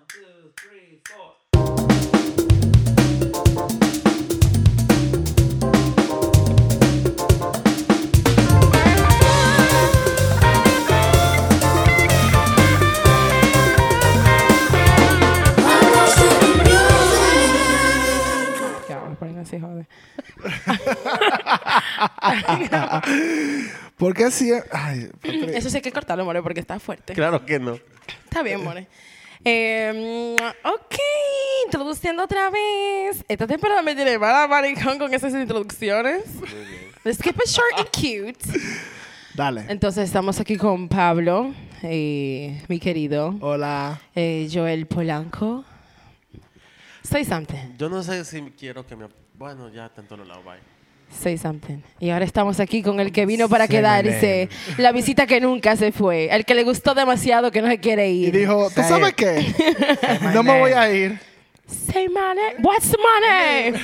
One, two, three, four. Así, joder. ¿Por qué así? Ay, Eso sí hay que cortarlo, more, porque está fuerte. Claro que no. Está bien, more. Eh, ok, introduciendo otra vez. Esta temporada me tiene mala maricón con esas introducciones. Let's keep it short and cute. Dale. Entonces, estamos aquí con Pablo, eh, mi querido, Hola. eh, Joel Polanco. Say something. Yo no sé si quiero que me... Bueno, ya está en todos lados, bye. Say something. Y ahora estamos aquí con el que vino para Say quedarse. La visita que nunca se fue. El que le gustó demasiado que no se quiere Y ir. dijo, ¿tú Say sabes it. qué? no me voy a ir. Say my name. What's my name?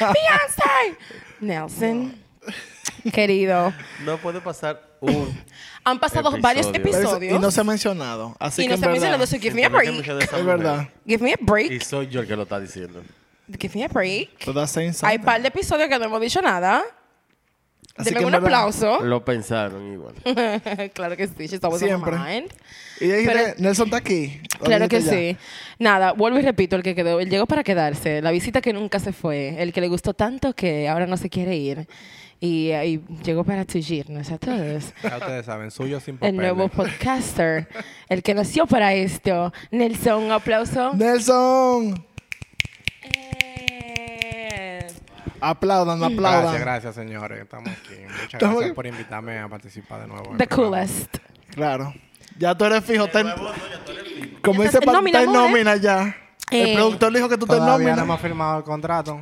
Beyonce. Nelson. Querido. No puede pasar un... Han pasado Episodio. varios episodios. Y no se ha mencionado. Así Y que no se menciona verdad, de eso. Give me a break. Es verdad. Give me a Y break. soy yo el que lo está diciendo. Give me a break. Tú das saying Hay something. par de episodios que no hemos dicho nada. Así Deme que un en verdad- aplauso. Lo pensaron igual. claro que sí. She's always on my Siempre. mind. Y dije, Pero- Nelson está aquí. Lo Claro que dijiste sí. Nada, vuelvo y repito, el que quedó, él llegó para quedarse, la visita que nunca se fue, el que le gustó tanto que ahora no se quiere ir. Y, y llegó para tullirnos a todos. Ya ustedes saben, suyo sin El nuevo podcaster, el que nació para esto. Nelson, un aplauso. Nelson. Aplaudan, aplaudan. Gracias, gracias, señores. Estamos aquí. Muchas Estamos gracias aquí. por invitarme a participar de nuevo. The coolest. Claro. Ya tú eres fijo. ten- como Ya dice Pat, nómina, está en amor, ¿eh? nómina ya. Eh, El productor dijo que tú estás en Todavía no nómina. hemos firmado el contrato.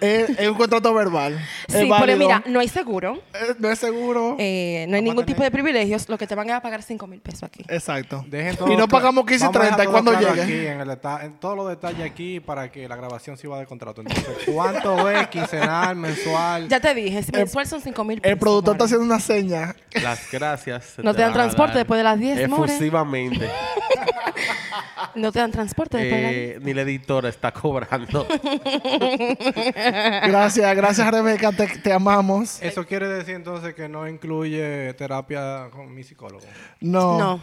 Es, es un contrato verbal. Sí, pero mira, no hay seguro, Eh, no es seguro. eh, no hay Vamos a ningún tipo de privilegios. Lo que te van a pagar 5 mil pesos aquí. Exacto. Dejen Y no pagamos 15 y Vamos a dejar 30 todo cuando claro llegue. Aquí en, el deta- en todos los detalles aquí para que la grabación sirva de contrato. Entonces, ¿cuánto es quincenal, mensual? Ya te dije, mensual son 5 mil pesos. El productor está haciendo una seña. Las gracias. se No te dan transporte después de las 10, more. Efusivamente. No te dan transporte después de las 10. Eh, ni la editora está cobrando. Gracias, gracias Rebeca, te, te amamos. Eso quiere decir entonces que no incluye terapia con mi psicólogo. No. No.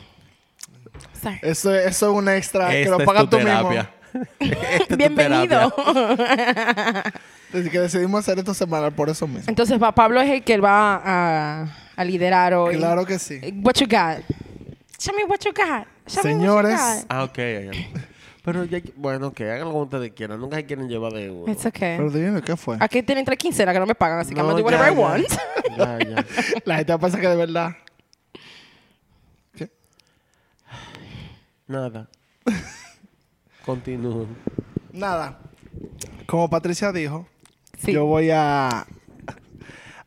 Sorry. Eso, eso es un extra que lo pagas tu tú mismo. terapia. Tu Bienvenido. Así que decidimos hacer esto semanal por eso mismo. Entonces, pa- Pablo es el que va a, a liderar hoy. Claro que sí. What you got? Show me what you got. Señores. Ah, ok. Pero ya, bueno, que hagan lo que ustedes quieran. Nunca se quieren llevar de uno. It's okay. Pero dime, ¿qué fue? Aquí tienen tres quincenas que no me pagan, así que I'm No, gonna do whatever ya, I want. Ya, ya. La gente piensa que de verdad. ¿Qué? Nada. Continúen. Nada. Como Patricia dijo, Sí. yo voy a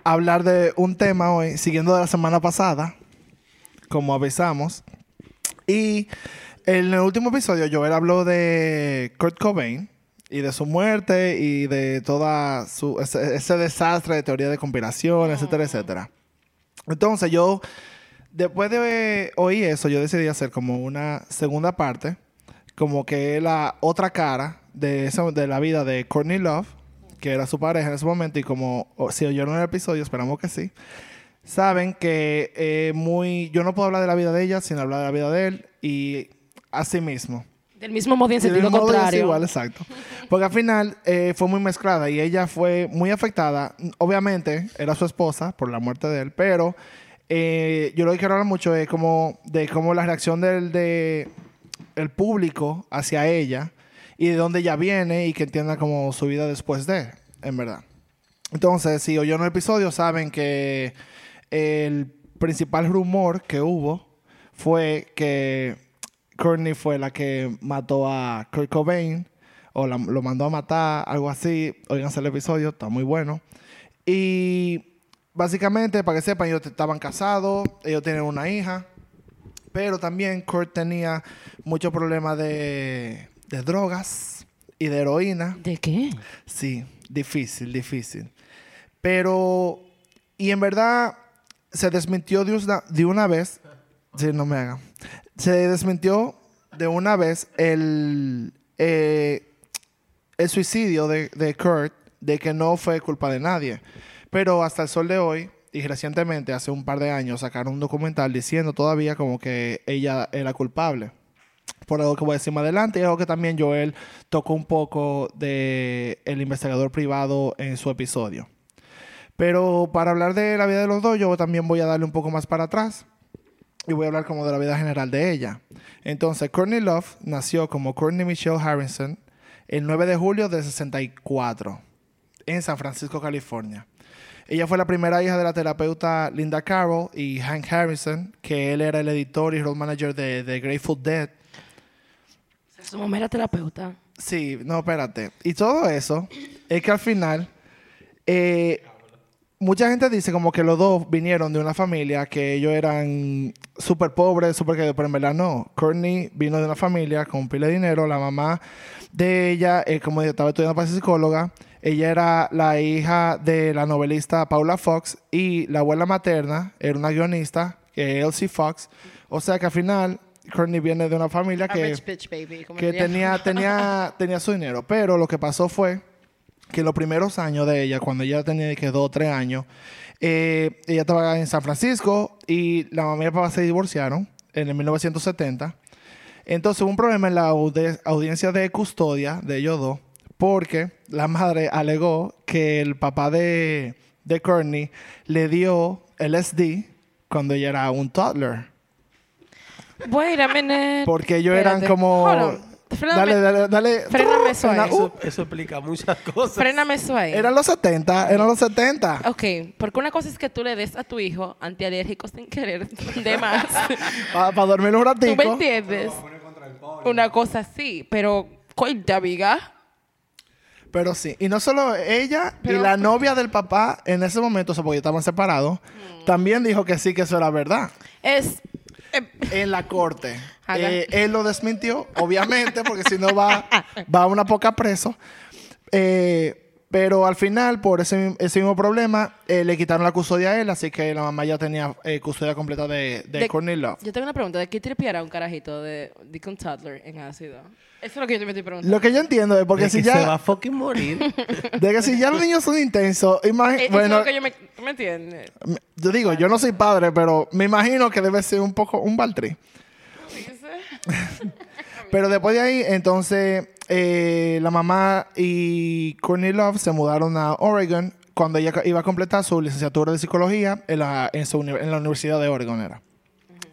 hablar de un tema hoy, siguiendo de la semana pasada, como avisamos. Y en el último episodio, Joel habló de Kurt Cobain y de su muerte y de toda su ese, ese desastre de teoría de conspiración, etcétera, etcétera. Entonces yo, después de oír eso, yo decidí hacer como una segunda parte, como que la otra cara de, esa- de la vida de Courtney Love, que era su pareja en ese momento, y como si oyeron el episodio, esperamos que sí, saben que eh, muy, yo no puedo hablar de la vida de ella sin hablar de la vida de él, y así mismo. Del mismo modo y en sentido contrario. desigual, exacto. Porque al final eh, fue muy mezclada y ella fue muy afectada. Obviamente era su esposa por la muerte de él, pero eh, yo lo que quiero hablar mucho es como de cómo la reacción del de el público hacia ella y de dónde ella viene y que entienda como su vida después de, en verdad. Entonces, si oyeron el episodio, saben que el principal rumor que hubo fue que Courtney fue la que mató a Kurt Cobain o la- lo mandó a matar, algo así. Oiganse el episodio, está muy bueno. Y básicamente, para que sepan, ellos estaban casados, ellos tienen una hija, pero también Kurt tenía muchos problemas de, de drogas y de heroína. ¿De qué? Sí, difícil, difícil. Pero, y en verdad, se desmintió de una, de una vez. Sí, no me. Se desmintió de una vez el, eh, el suicidio de, de Kurt, de que no fue culpa de nadie. Pero hasta el sol de hoy, y recientemente, hace un par de años, sacaron un documental diciendo todavía como que ella era culpable. Por algo que voy a decir más adelante, y algo que también Joel tocó un poco de el investigador privado en su episodio. Pero para hablar de la vida de los dos, yo también voy a darle un poco más para atrás y voy a hablar como de la vida general de ella. Entonces, Courtney Love nació como Courtney Michelle Harrison el 9 de julio de 64 en San Francisco, California. Ella fue la primera hija de la terapeuta Linda Carroll y Hank Harrison, que él era el editor y road manager de, de Grateful Dead. Su mamá era terapeuta. Sí, no, espérate. Y todo eso es que al final, eh, mucha gente dice como que los dos vinieron de una familia que ellos eran súper pobres, súper queridos, pero en verdad no. Courtney vino de una familia con pila de dinero. La mamá de ella, eh, como estaba estudiando para ser psicóloga, ella era la hija de la novelista Paula Fox y la abuela materna era una guionista, que Elsie Fox. O sea que al final, Courtney viene de una familia A que rich bitch baby. como que tenía, tenía, tenía su dinero. Pero lo que pasó fue que los primeros años de ella, cuando ella tenía que dos o tres años, eh, ella estaba en San Francisco y la mamá y el papá se divorciaron en el 1970. Entonces hubo un problema en la aude- audiencia de custodia de ellos dos, porque la madre alegó que el papá de, de Courtney le dio LSD cuando ella era un toddler. Wait a minute. Porque ellos eran como... Dale, dale, dale. Ahí. Una- Eso, eso explica muchas cosas. Fréname eso ahí. eran los 70, eran los 70. Ok, porque una cosa es que tú le des a tu hijo antialérgico sin querer de más. Para dormir un ¿Tú me entiendes? Una cosa así, pero coita, amiga. Pero sí. Y no solo ella Pero- y la novia del papá en ese momento, o sea, porque estaban separados, Mm. también dijo que sí, que eso era verdad. Es. En la corte. Eh, él lo desmintió, obviamente, porque si no va, va una poca preso. Eh, pero al final, por ese, ese mismo problema, eh, le quitaron la custodia a él, así que la mamá ya tenía eh, custodia completa de, de, de- Courtney Love. Yo tengo una pregunta. ¿De qué tripiará un carajito de, de un toddler en ácido? Eso es lo que yo me estoy preguntando. Lo que yo entiendo es porque De si que ya... se va a fucking morir. De que si ya los niños son intensos, Eh, imagínate. Eso Bueno, es lo que yo me... ¿tú me entiendes? yo digo, yo no soy padre, pero me imagino que debe ser un poco un baltrí. Pero después de ahí, entonces, eh, la mamá y Courtney Love se mudaron a Oregon cuando ella iba a completar su licenciatura de psicología en la Universidad de Oregon. Era.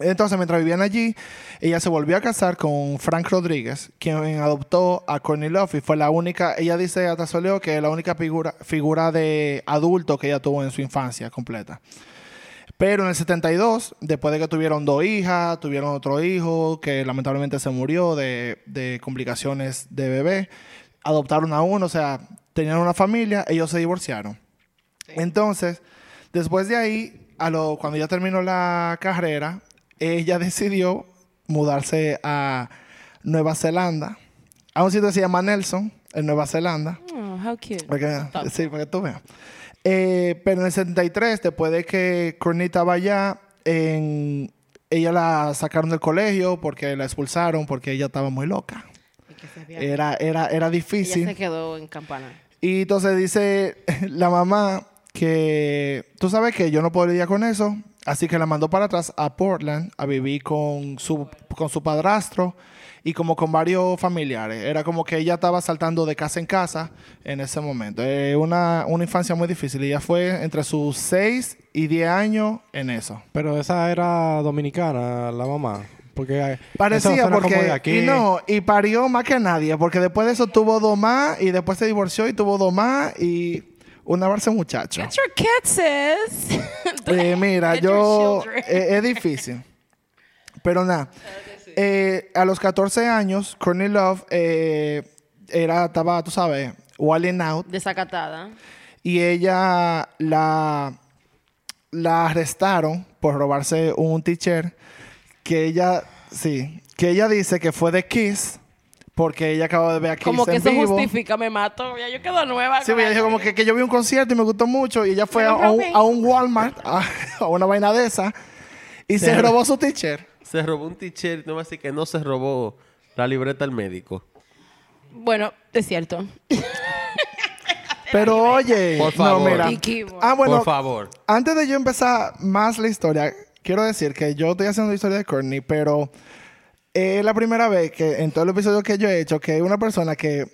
Entonces, mientras vivían allí, ella se volvió a casar con Frank Rodríguez, quien adoptó a Courtney Love y fue la única, ella dice hasta soleo que es la única figura, figura de adulto que ella tuvo en su infancia completa. Pero en el 72, después de que tuvieron dos hijas, tuvieron otro hijo que lamentablemente se murió de, de complicaciones de bebé, adoptaron a uno, o sea, tenían una familia, ellos se divorciaron. Entonces, después de ahí, a lo, cuando ya terminó la carrera, ella decidió mudarse a Nueva Zelanda, a un sitio que se llama Nelson, en Nueva Zelanda. Oh, how cute. Para que, sí, para que tú veas. Eh, pero en el 73, después de que Courtney estaba allá, en- ella la sacaron del colegio porque la expulsaron porque ella estaba muy loca. Era, era, era Ella difícil. se quedó en campana. Y entonces dice la mamá que tú sabes que yo no puedo lidiar con eso, así que la mandó para atrás a Portland a vivir con su, con su padrastro y como con varios familiares. Era como que ella estaba saltando de casa en casa en ese momento. Eh, una, una infancia muy difícil. Ella fue entre sus 6 y 10 años en eso. Pero esa era dominicana, la mamá. Porque Parecía porque aquí. y no y parió más que nadie porque después de eso tuvo dos más y después se divorció y tuvo dos más y una barça muchacho. Get your kids, sis. Eh, mira, Get yo eh, es difícil. Pero nada. Eh, a los 14 años, Courtney Love eh, era, estaba, tú sabes, walling out. Desacatada. Y ella la, la arrestaron por robarse un teacher que ella, sí, que ella dice que fue de Kiss porque ella acaba de ver a Kiss Como que en eso vivo. justifica, me mato. Ya yo quedo nueva. Sí, ella dijo como que, que yo vi un concierto y me gustó mucho y ella fue a, un, robé. a un Walmart, a, a una vaina de esa, y se Se- robó su teacher. Se robó un t-shirt. No va a decir que no se robó La libreta del médico. Bueno, es cierto. Pero oye, Por favor. no, mira. Tiki, boy. Ah, bueno, Por favor. antes de yo empezar más la historia, quiero decir que yo estoy haciendo la historia de Courtney, pero es la primera vez que en todo el episodio que yo he hecho que una persona que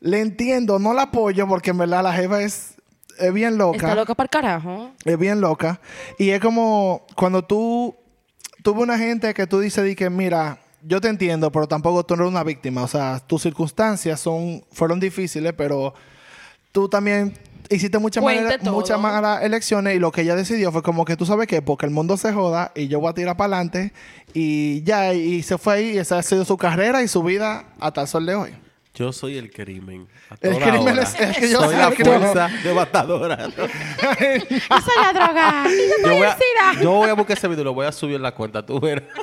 le entiendo, no la apoyo porque en verdad la jefa es, es bien loca. Está loca para el carajo. Es bien loca. Y es como cuando tú tuve una gente que tú dices di que mira, yo te entiendo, pero tampoco tú no eres una víctima. O sea, tus circunstancias son, fueron difíciles, pero tú también hiciste muchas malas, muchas malas elecciones y lo que ella decidió fue como que tú sabes qué, porque el mundo se joda y yo voy a tirar para adelante y ya, y se fue ahí y esa ha sido su carrera y su vida hasta el sol de hoy. Yo soy el crimen. a El crimen hora. es- es que yo soy soy la fuerza devastadora. Esa es la droga. Yo, voy a, yo voy a buscar ese video lo voy a subir en la cuenta. Tú verás.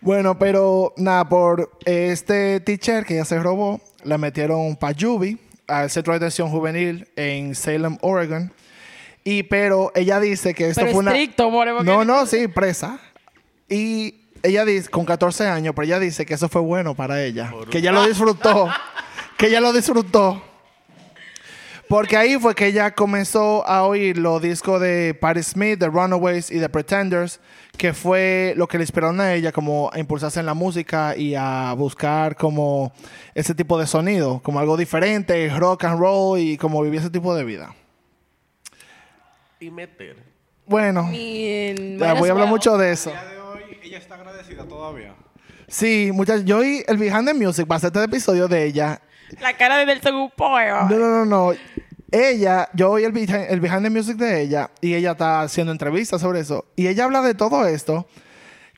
Bueno, pero nada, por este teacher que ya se robó, la metieron para Juby, al centro de detención juvenil en Salem, Oregon. Y pero ella dice que esto Pero fue una. more, No, no, sí, presa. Y ella dice, con 14 años, pero ella dice que eso fue bueno para ella. Que ella lo disfrutó. que ella lo disfrutó. Porque ahí fue que ella comenzó a oír los discos de Patti Smith, The Runaways y The Pretenders, que fue lo que le inspiraron a ella como a impulsarse en la música y a buscar como ese tipo de sonido, como algo diferente, rock and roll y como vivir ese tipo de vida. Y meter. Bueno, Mi- ya voy a hablar mucho de eso. Todavía. Sí, muchachos, yo oí el Behind the Music para hacer este episodio de ella. La cara de Nelson un poema. No, no, no, no. Ella, yo oí el behind, el behind the Music de ella y ella está haciendo entrevistas sobre eso. Y ella habla de todo esto,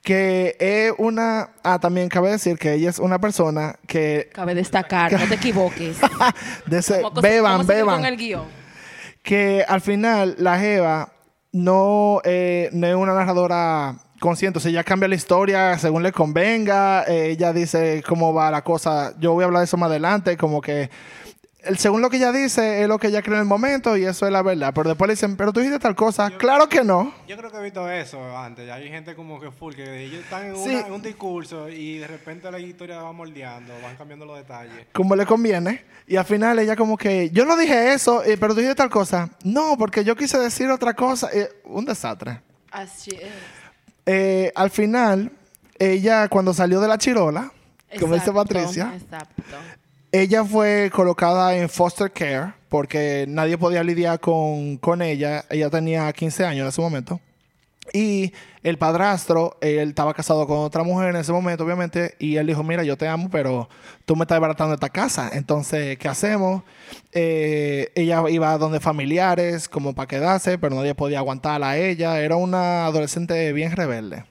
que es una... Ah, también cabe decir que ella es una persona que... Cabe destacar, no te equivoques. de ese- ¿Cómo, cómo beban, beban. con el guion? que al final la Jeva no, eh, no es una narradora consciente. O sea, ella cambia la historia según le convenga. Eh, ella dice cómo va la cosa. Yo voy a hablar de eso más adelante. Como que el, según lo que ella dice es lo que ella cree en el momento y eso es la verdad. Pero después le dicen, pero tú dijiste tal cosa. claro que no. Yo creo que he visto eso antes. Hay gente como que full, que ellos están en, Sí. una- en un discurso y de repente la historia va moldeando, van cambiando los detalles. Como le conviene. Y al final ella como que, yo no dije eso, eh, pero tú dijiste tal cosa. No, porque yo quise decir otra cosa. Eh, un desastre. Así es. Eh, al final, ella cuando salió de la chirola, como dice Patricia, Exacto. ella fue colocada en foster care porque nadie podía lidiar con, con ella. Ella tenía 15 años en ese momento. Y el padrastro, él estaba casado con otra mujer en ese momento, obviamente, y él dijo, mira, yo te amo, pero tú me estás desbaratando esta casa. Entonces, ¿qué hacemos? Eh, ella iba a donde familiares, como para quedarse, pero nadie podía aguantarla a ella. Era una adolescente bien rebelde.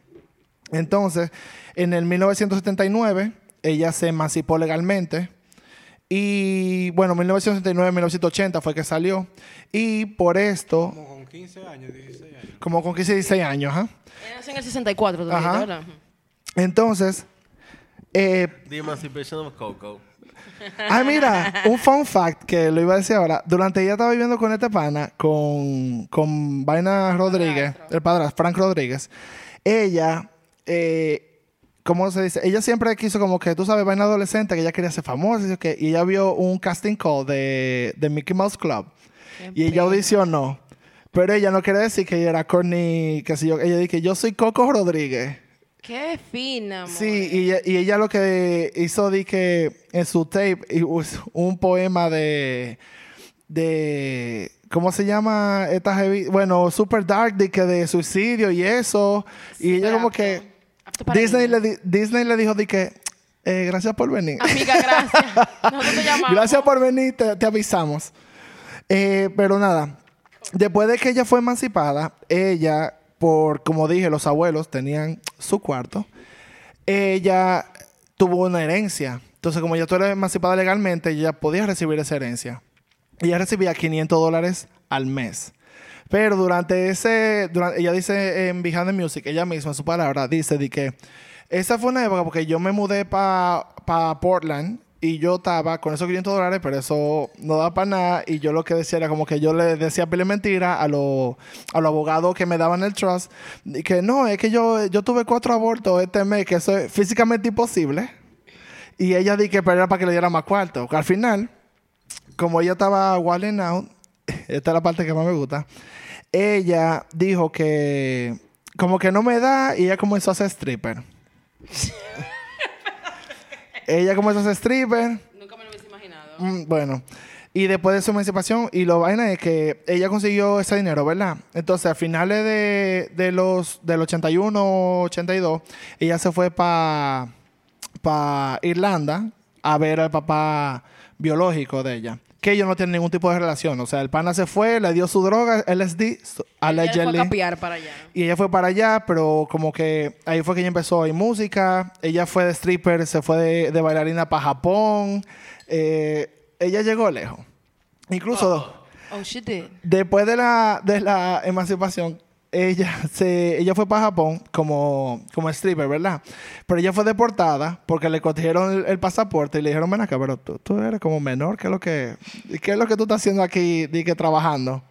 Entonces, en el 1979, ella se emancipó legalmente. Y bueno, 1979-1980 fue que salió. Y por esto, con 15 años, 16 años. como con 15, 16 años, ¿ah? Nació en el 64 tú Ajá. Entonces, eh, The Emancipation of Coco. ah, mira, un fun fact que lo iba a decir ahora. Durante ella estaba viviendo con este pana, con, con Vaina Rodríguez, el padre Frank Rodríguez, ella, eh, ¿cómo se dice? Ella siempre quiso como que, tú sabes, vaina adolescente, que ella quería ser famosa, y, que, y ella vio un casting call de, de Mickey Mouse Club. Y ella audicionó. Pero ella no quiere decir que ella era Courtney, que sé yo. Ella dice que yo soy Coco Rodríguez. Qué fina, amor. Sí, y, ella- y ella lo que hizo di que en su tape un poema de de ¿cómo se llama esta? Bueno, super dark de que de suicidio y eso y ella como que Apto Disney le di- Disney le dijo de que eh, gracias por venir. Amiga, gracias. Nosotros te llamamos. Gracias por venir, te, te avisamos. Eh, pero nada, después de que ella fue emancipada, ella, por como dije, los abuelos tenían su cuarto, ella tuvo una herencia. Entonces, como ya tú eres emancipada legalmente, ella podía recibir esa herencia. Ella recibía 500 dólares al mes. Pero durante ese, durante- ella dice en Behind the Music, ella misma, en su palabra, dice de que esa fue una época porque yo me mudé para Portland y yo estaba con esos 500 dólares, pero eso no da para nada. Y yo lo que decía era como que yo le decía pile mentira a los a los abogados que me daban el trust. Y que no, es que yo, yo tuve cuatro abortos este mes, que eso es físicamente imposible. Y ella di que era para que le diera más cuarto. Al final, como ella estaba walling out, esta es la parte que más me gusta, ella dijo que como que no me da y ella comenzó a ser stripper. ella comenzó a ser stripper. Nunca me lo hubiese imaginado. Mm, bueno, y después de su emancipación, y lo vaina es que ella consiguió ese dinero, ¿verdad? Entonces, a finales de, de los, del 81, 82, ella se fue para pa Irlanda a ver al papá biológico de ella. Que ellos no tienen ningún tipo de relación. O sea, el pana se fue, le dio su droga, LSD, a para allá. Y ella fue para allá, pero como que ahí fue que ella empezó a ir música. Ella fue de stripper, se fue de, de bailarina para Japón. Eh, ella llegó lejos. Incluso Oh, she did. después de la, de la emancipación, ella, se, ella fue para Japón como, como stripper, ¿verdad? Pero ella fue deportada porque le cogieron el, el pasaporte y le dijeron, ven acá, pero tú, tú eres como menor, ¿qué es lo que, qué es lo que tú estás haciendo aquí, que trabajando?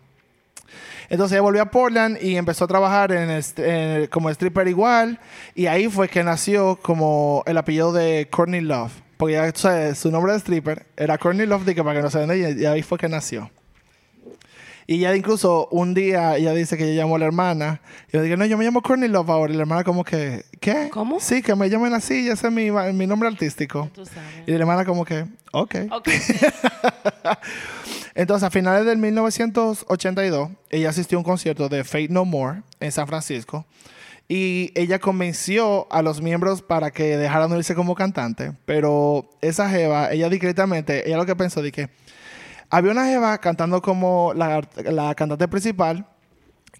Entonces ella volvió a Portland y empezó a trabajar en en- como stripper igual. Y ahí fue que nació como el apellido de Courtney Love. Porque ya tú sabes, su nombre de stripper era Courtney Love, que para que no se venda, y ahí fue que nació. Y ya incluso un día ella dice que ella llamó a la hermana. Y yo dije, no, yo me llamo Courtney Love ahora. Y la hermana como que, ¿qué? ¿Cómo? Sí, que me llamen así, ese es mi, mi nombre artístico. Tú sabes. Y la hermana como que, ok. Ok. Entonces, a finales del 1982, ella asistió a un concierto de Fate No More en San Francisco. Y ella convenció a los miembros para que dejaran de irse como cantante. Pero esa jeva, ella discretamente, ella lo que pensó de que había una jeva cantando como la, cantante principal,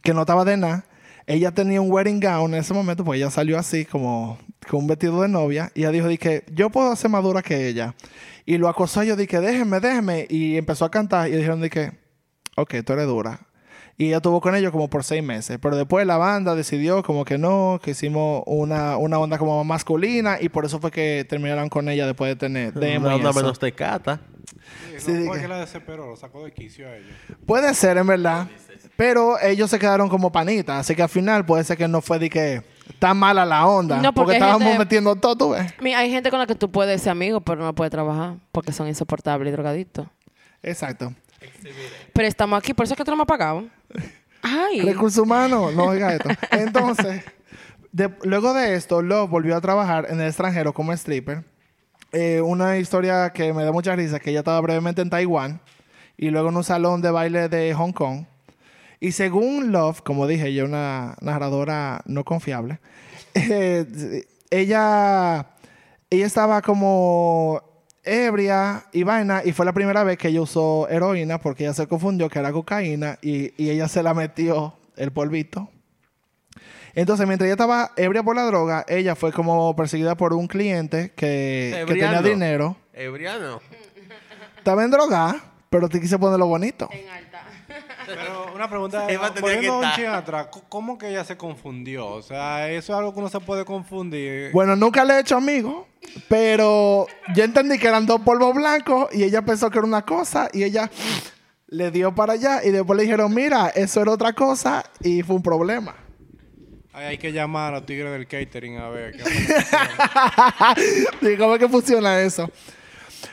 que no estaba de nada. Ella tenía un wedding gown en ese momento, pues ella salió así, como con un vestido de novia. Y ella dijo, dije, yo puedo ser más dura que ella. Y lo acosó yo, dije, déjenme, déjenme. Y empezó a cantar y dijeron, dije, ok, tú eres dura. Y ella estuvo con ellos como por seis meses. Pero después la banda decidió como que no, que hicimos una, una onda como más masculina. Y por eso fue que terminaron con ella después de tener demo Una onda eso. menos tecata. Sí, Sí, fue que- la desesperó, lo sacó de quicio a ella. Puede ser, en verdad. Pero ellos se quedaron como panitas. Así que al final puede ser que no fue de que tan mala la onda. No, porque porque estábamos gente- metiendo todo, tú ves. Mira, hay gente con la que tú puedes ser amigo, pero no puedes trabajar porque son insoportables y drogadictos. Exacto. Pero estamos aquí, por eso es que tú no me has pagado. Ay. Recursos humanos, no oiga esto. Entonces, de- luego de esto, Love volvió a trabajar en el extranjero como stripper. Eh, una historia que me da mucha risa, que ella estaba brevemente en Taiwán y luego en un salón de baile de Hong Kong. Y según Love, como dije, ella es una narradora no confiable, eh, ella, ella estaba como ebria y vaina y fue la primera vez que ella usó heroína porque ella se confundió que era cocaína y, y ella se la metió el polvito. Entonces, mientras ella estaba ebria por la droga, ella fue como perseguida por un cliente que, que tenía dinero. Ebriano. Estaba en droga, pero te quise poner lo bonito. En. Pero una pregunta, volviendo que un estar. chin atrás, ¿cómo que ella se confundió? O sea, eso es algo que uno se puede confundir. Bueno, nunca le he hecho amigo, pero yo entendí que eran dos polvos blancos y ella pensó que era una cosa y ella le dio para allá y después le dijeron, mira, eso era otra cosa y fue un problema. Ahí hay que llamar a los tigres del catering a ver. ¿Cómo es que funciona eso?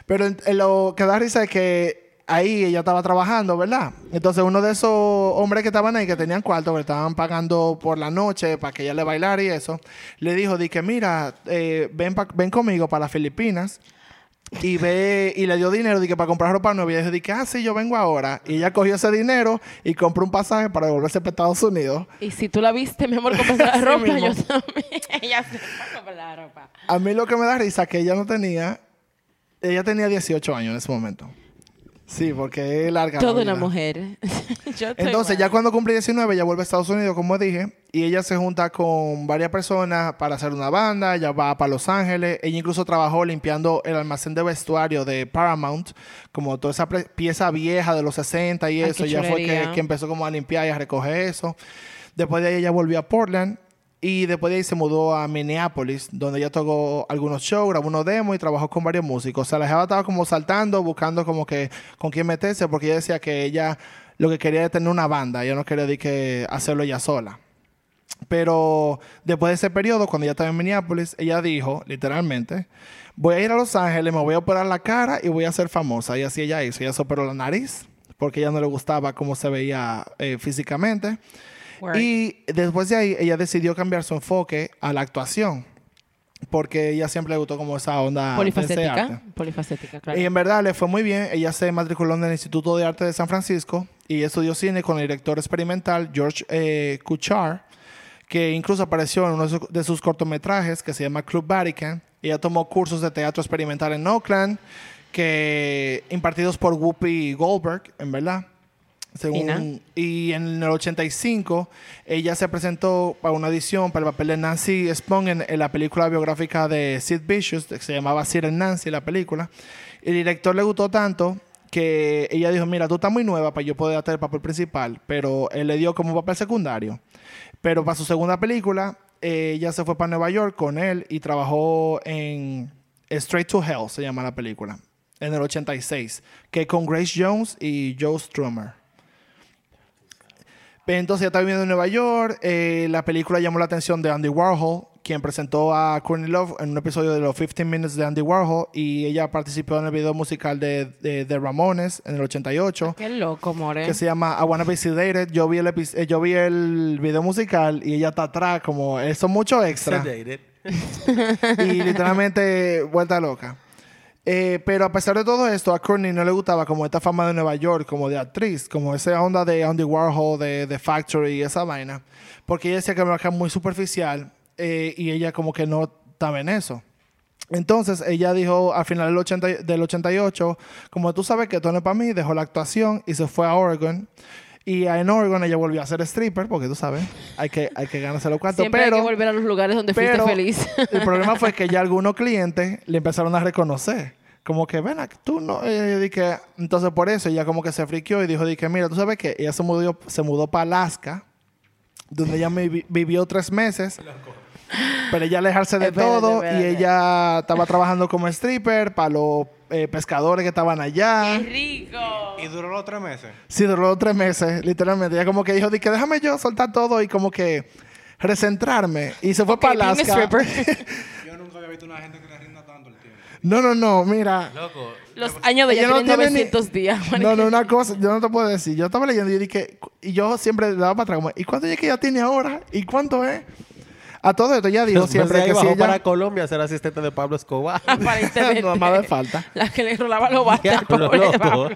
Pero en- en lo que da risa es que ahí ella estaba trabajando, ¿verdad? Entonces uno de esos hombres que estaban ahí, que tenían cuarto, que estaban pagando por la noche para que ella le bailara y eso, le dijo, di que mira, eh, ven, pa- ven conmigo para las Filipinas. Y ve, y le dio dinero di que para comprar ropa nueva. Y ella dijo, ah, sí, yo vengo ahora. Y ella cogió ese dinero y compró un pasaje para devolverse para Estados Unidos. Y si tú la viste, mi amor, compras la ropa, yo también. Ella se comprar la ropa. A mí lo que me da risa es que ella no tenía. Ella tenía 18 años en ese momento. Sí, porque es larga. la Toda una mujer. Yo estoy Entonces, ya cuando cumple 19, ella vuelve a Estados Unidos, como dije, y ella se junta con varias personas para hacer una banda. Ella va para Los Ángeles. Ella incluso trabajó limpiando el almacén de vestuario de Paramount, como toda esa pieza vieja de los 60 y Ay, eso. Ya fue que, que empezó como a limpiar y a recoger eso. Después de ahí, ella volvió a Portland. Y después de ahí se mudó a Minneapolis, donde ella tocó algunos shows, grabó unos demos y trabajó con varios músicos. O sea, la jeva estaba como saltando, buscando como que con quién meterse, porque ella decía que ella lo que quería era tener una banda. Ella no quería de que hacerlo ella sola. Pero después de ese periodo, cuando ella estaba en Minneapolis, ella dijo, literalmente, voy a ir a Los Ángeles, me voy a operar la cara y voy a ser famosa. Y así ella hizo. Ella se operó la nariz porque ella no le gustaba cómo se veía eh, físicamente. Word. Y después de ahí, ella decidió cambiar su enfoque a la actuación. Porque ella siempre le gustó como esa onda de Polifacética. arte. Polifacética, claro. Y en verdad le fue muy bien. Ella se matriculó en el Instituto de Arte de San Francisco y estudió cine con el director experimental George eh, Kuchar, que incluso apareció en uno de de sus cortometrajes que se llama Club Vatican. Ella tomó cursos de teatro experimental en Oakland, que impartidos por Whoopi Goldberg, en verdad. Según, y en el 85, ella se presentó para una audición para el papel de Nancy Spong en, en la película biográfica de Sid Vicious, que se llamaba and Nancy, la película. El director le gustó tanto que ella dijo, mira, tú estás muy nueva para yo poder hacer el papel principal, pero él le dio como un papel secundario. Pero para su segunda película, ella se fue para Nueva York con él y trabajó en Straight to Hell, se llama la película, en el 86, que con Grace Jones y Joe Strummer. Entonces ella está viviendo en Nueva York. eh, la película llamó la atención de Andy Warhol, quien presentó a Courtney Love en un episodio de los 15 Minutes de Andy Warhol. Y ella participó en el video musical de, de, de Ramones en el 88, Qué loco, more. que se llama I Wanna Be Sedated. Yo vi el, epi- eh, yo vi el video musical y ella está atrás, como eso mucho extra. Sedated. y literalmente vuelta loca. Eh, pero a pesar de todo esto, a Courtney no le gustaba como esta fama de Nueva York, como de actriz, como esa onda de Andy Warhol, de, de Factory y esa vaina. Porque ella decía que era muy superficial eh, y ella como que no estaba en eso. Entonces ella dijo al final del, 80 y- del 88, como tú sabes que esto no es para mí, dejó la actuación y se fue a Oregon. Y en Oregon ella volvió a ser stripper, porque tú sabes, hay que, hay que ganarse los cuartos. Siempre pero, hay que volver a los lugares donde pero fuiste feliz. el problema fue que ya algunos clientes le empezaron a reconocer. Como que, ven, tú no. Eh, di que- entonces, por eso ella como que se friqueó y dijo, di que, mira, tú sabes que ella se mudó, se mudó para Alaska, donde ella vivió tres meses. Pero ella alejarse de Espérate, todo y ella estaba trabajando como stripper para los eh, pescadores que estaban allá. rico! Y duró los tres meses. Sí, duró tres meses, literalmente. Ella como que dijo, di que déjame yo soltar todo y como que recentrarme. Y se fue para being a Alaska. Yo nunca había visto una gente que le rinda tanto el tiempo. No, no, no, mira. Loco. Los años de Ella ella no tienen tiene ni- 900 días. No, no, una cosa, yo no te puedo decir. Yo estaba leyendo y yo dije, y yo siempre le daba para atrás, como, ¿y cuánto es que ella tiene ahora? ¿Y cuánto es? A todo esto ella dijo Después siempre de ahí que si bajó para. Colombia a ser asistente de Pablo Escobar. Aparentemente. No, más de falta. La que le rolaba los. Pablo.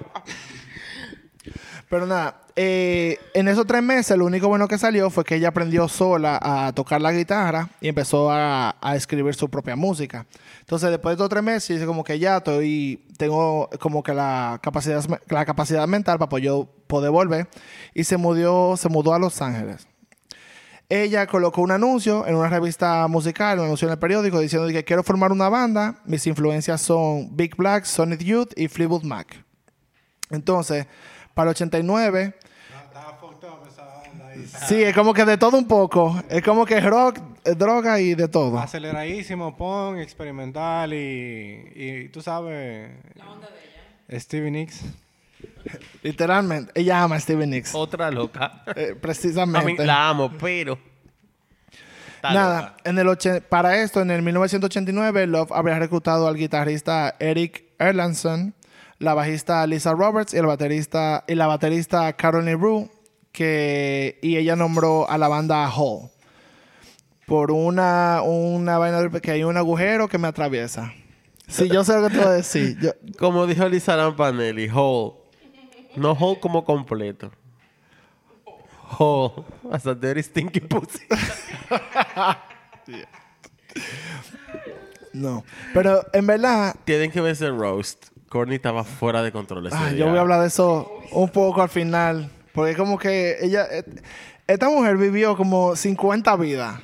Pero nada, eh, en esos tres meses lo único bueno que salió fue que ella aprendió sola a tocar la guitarra y empezó a, a escribir su propia música. Entonces, después de estos tres meses, dice como que ya estoy, tengo como que la capacidad, la capacidad mental para poder volver. Y se mudó, se mudó a Los Ángeles. Ella colocó un anuncio en una revista musical, un anuncio en el periódico, diciendo que quiero formar una banda. Mis influencias son Big Black, Sonic Youth y Fleetwood Mac. Entonces, para el 89, Estaba fucked up esa banda ahí. sí, es como que de todo un poco. Es como que rock, eh, droga y de todo. Aceleradísimo, punk, experimental y, y tú sabes... La onda de ella. Stevie Nicks. Literalmente. Ella ama a Steven Nicks. Otra loca. Eh, A mí precisamente. la amo, pero. está Nada, loca. en el para esto, en el 1989, Love habría reclutado al guitarrista Eric Erlandson, la bajista Lisa Roberts y el baterista y la baterista Caroline Rue, que y ella nombró a la banda Hall por una una vaina que hay un agujero que me atraviesa. Sí, yo sé lo que te voy a decir. Yo- Como dijo Lisa Lampanelli, whole. No whole como completo. Whole. Hasta dirty stinky pussy. no, pero en verdad Tienen que verse roast. Courtney estaba fuera de control ese Ah, día. yo voy a hablar de eso un poco al final. Porque como que ella... eh, Esta mujer vivió como 50 vidas.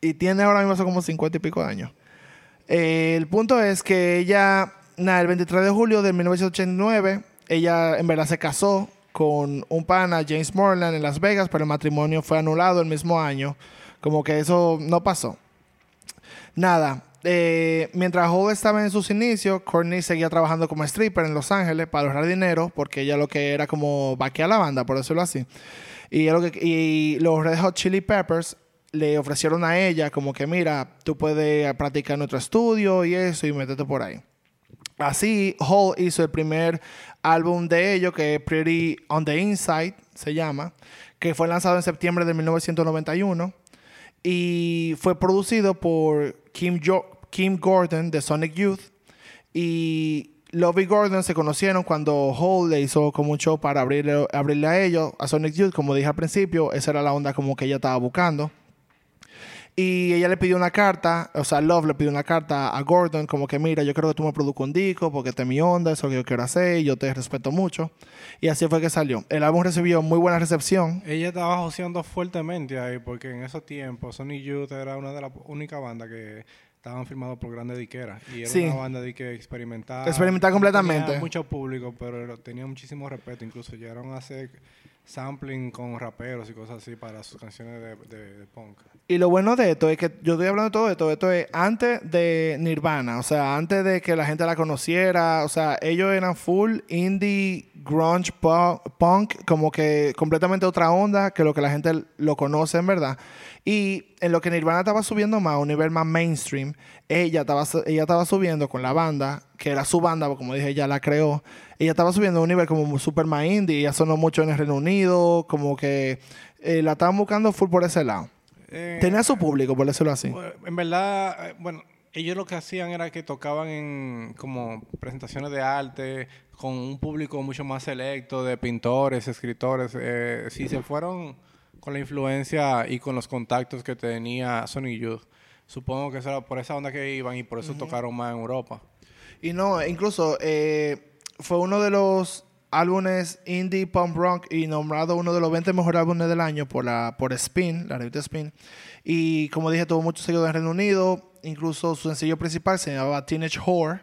Y tiene ahora mismo como 50 y pico de años. Eh, el punto es que ella... Nada, el 23 de julio de 1989, ella en verdad se casó con un pana, James Morland, en Las Vegas, pero el matrimonio fue anulado el mismo año. Como que eso no pasó. Nada. eh, mientras Hall estaba en sus inicios, Courtney seguía trabajando como stripper en Los Ángeles para ahorrar dinero, porque ella lo que era como vaquear la banda, por decirlo así. Y, lo que, y los Red Hot Chili Peppers le ofrecieron a ella como que, mira, tú puedes practicar en nuestro estudio y eso y métete por ahí. Así, Hall hizo el primer álbum de ellos, que es Pretty on the Inside, se llama, que fue lanzado en septiembre de 1991 y fue producido por Kim, Gordon de Sonic Youth. Y Love y Gordon se conocieron cuando Hall le hizo como un show para abrirle, abrirle a ellos, a Sonic Youth, como dije al principio, esa era la onda como que ella estaba buscando. Y ella le pidió una carta, o sea, Love le pidió una carta a Gordon, como que mira, yo creo que tú me produzcas un disco porque es mi onda, eso es lo que yo quiero hacer y yo te respeto mucho. Y así fue que salió. El álbum recibió muy buena recepción. Ella estaba joseando fuertemente ahí porque en esos tiempos Sony Youth era una de las únicas bandas que estaban firmados por grandes diqueras. Y era Sí. una banda de que experimental. Experimental completamente. Tenía mucho público, pero tenía muchísimo respeto. Incluso llegaron a hacer sampling con raperos y cosas así para sus canciones de, punk. Y lo bueno de esto es que yo estoy hablando de todo esto, esto es antes de Nirvana, o sea, antes de que la gente la conociera, o sea, ellos eran full indie, grunge, pu- punk, como que completamente otra onda que lo que la gente lo conoce en verdad. Y en lo que Nirvana estaba subiendo más, a un nivel más mainstream, ella estaba, ella estaba subiendo con la banda, que era su banda, como dije, ella la creó, ella estaba subiendo a un nivel como super más indie, ella sonó mucho en el Reino Unido, como que eh, la estaban buscando full por ese lado. Eh, Tenía su público, por decirlo así. Bueno, En verdad, eh, bueno, ellos lo que hacían era que tocaban en como presentaciones de arte con un público mucho más selecto de pintores, escritores. Eh, si se fueron con la influencia y con los contactos que tenía Sony Youth, supongo que eso era por esa onda que iban y por eso tocaron más en Europa. Y no, incluso eh, fue uno de los álbumes indie punk rock y nombrado uno de los 20 mejores álbumes del año por la por Spin, la revista Spin. Y como dije, tuvo muchos seguidores en Reino Unido. Incluso su sencillo principal se llamaba Teenage Whore.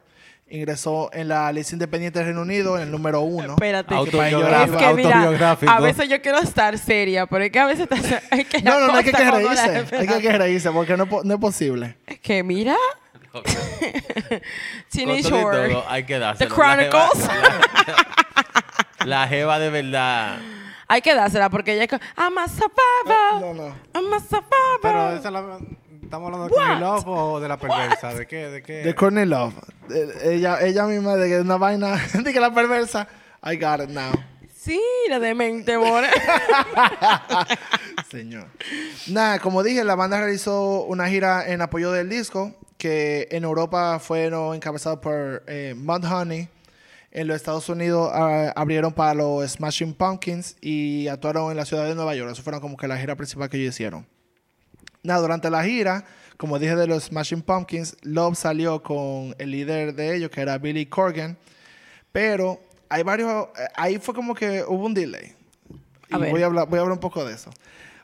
Ingresó en la lista independiente del Reino Unido en el número uno. Espérate. Autobiográfico. Es que mira, Autobiográfico. a veces yo quiero estar seria, pero es que a veces es que No, la no, no hay que, reírse. Hay que, reírse porque no, es po- no es posible. Es que mira, Teenage todo, hay que dárselo. The Chronicles. La, la jeva de verdad. Hay que dársela porque ella es como, I'm a survivor. No, no. I'm a survivor. Pero esa la- ¿estamos hablando de Courtney Love o de la perversa? ¿De qué? ¿De qué? De Courtney Love. Ella, ella misma de que una vaina de que la perversa. I got it now. Sí, la demente, more. Señor. Nada, como dije, la banda realizó una gira en apoyo del disco, que en Europa fueron encabezados por eh, Mudhoney. En los Estados Unidos ah, abrieron para los Smashing Pumpkins y actuaron en la ciudad de Nueva York. Eso fueron como que la gira principal que ellos hicieron. Nada, durante la gira, como dije de los Smashing Pumpkins, Love salió con el líder de ellos, que era Billy Corgan. Pero hay varios. eh, Ahí fue como que hubo un delay. A y ver. voy a, hablar, voy a hablar un poco de eso.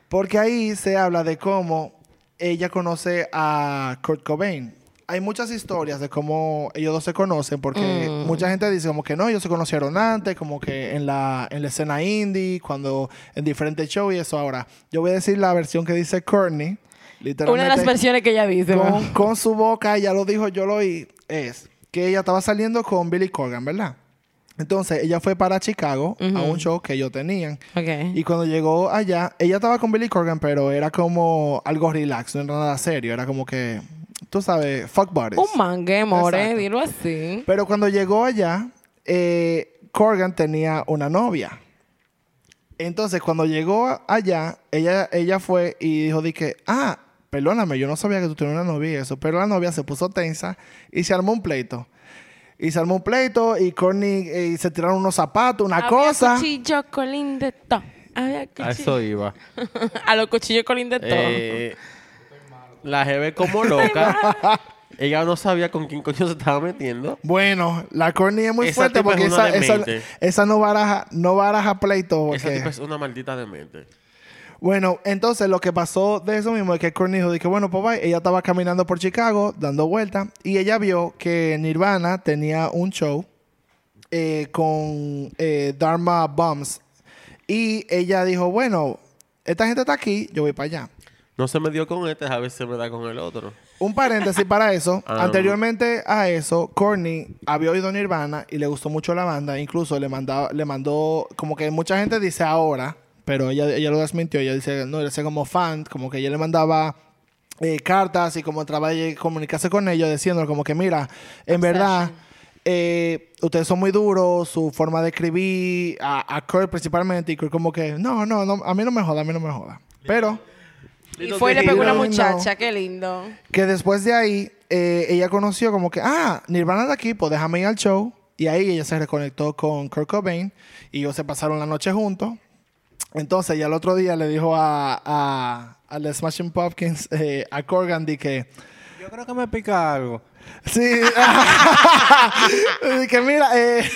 Porque ahí se habla de cómo ella conoce a Kurt Cobain. Hay muchas historias de cómo ellos dos se conocen, porque Mm. mucha gente dice como que no, ellos se conocieron antes, como que en la, en la escena indie, cuando en diferentes shows y eso. Ahora, yo voy a decir la versión que dice Courtney, literalmente. Una de las versiones que ella dice. con, con su boca, ella lo dijo, yo lo oí, es que ella estaba saliendo con Billy Corgan, ¿verdad? Entonces, ella fue para Chicago a un show que ellos tenían. Ok. Y cuando llegó allá, ella estaba con Billy Corgan, pero era como algo relax, no era nada serio. Era como que, tú sabes, fuck buddies. Un mangue, more, Exacto. dilo así. Pero cuando llegó allá, eh, Corgan tenía una novia. Entonces, cuando llegó allá, ella, ella fue y dijo, di que, ah, perdóname, yo no sabía que tú tenías una novia y eso. Pero la novia se puso tensa y se armó un pleito. Y se armó un pleito y Courtney eh, se tiraron unos zapatos, una Había cosa. cuchillo colín de todo. Había A eso iba. A los cuchillos colín de todo. Eh, la jeva como loca. Ella no sabía con quién coño se estaba metiendo. Bueno, la Courtney es muy Esa fuerte porque es esa, esa, no baraja, no baraja pleito. Esa tipa es una maldita demente. Bueno, entonces lo que pasó de eso mismo es que Courtney dijo que bueno, pues bye. ella estaba caminando por Chicago dando vueltas y ella vio que Nirvana tenía un show eh, con eh, Dharma Bums y ella dijo, bueno, esta gente está aquí, yo voy para allá. No se me dio con este, a veces se me da con el otro. Un paréntesis para eso. Ah. Anteriormente a eso, Courtney había oído Nirvana y le gustó mucho la banda. Incluso le, mandaba, le mandó, como que mucha gente dice ahora, pero ella, ella lo desmintió. Ella dice, no, él decía como fan, como que ella le mandaba eh, cartas y como trataba de comunicarse con ellos, diciendo como que, mira, en verdad, eh, ustedes son muy duros, su forma de escribir, a, a Kurt principalmente, y Kurt como que, no, no, no, a mí no me joda, a mí no me joda. Pero Y fue y le pegó una muchacha, qué lindo. que después de ahí, eh, ella conoció como que, ah, Nirvana de aquí, pues déjame ir al show. Y ahí ella se reconectó con Kurt Cobain y ellos se pasaron la noche juntos. Entonces, ya el otro día le dijo a, a, a The Smashing Pumpkins, eh, a Corgan, de que, Yo creo que me pica algo. sí, de que mira, eh,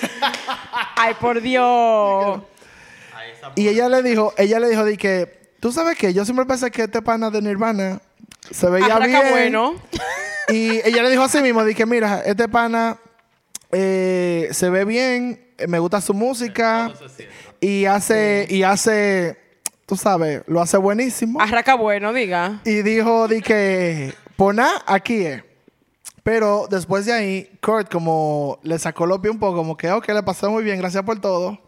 Ay, por Dios. y ella le dijo, ella le dijo de que, tú sabes que yo siempre pensé que este pana de Nirvana se veía Arranca bien. bueno. Y ella le dijo así mismo, dije, mira, este pana eh, se ve bien, eh, me gusta su música y hace, y hace, tú sabes, lo hace buenísimo. Arranca bueno, diga. Y dijo, di que, poná, aquí es. Pero después de ahí, Kurt como le sacó los pies un poco, como que, ok, le pasó muy bien, gracias por todo.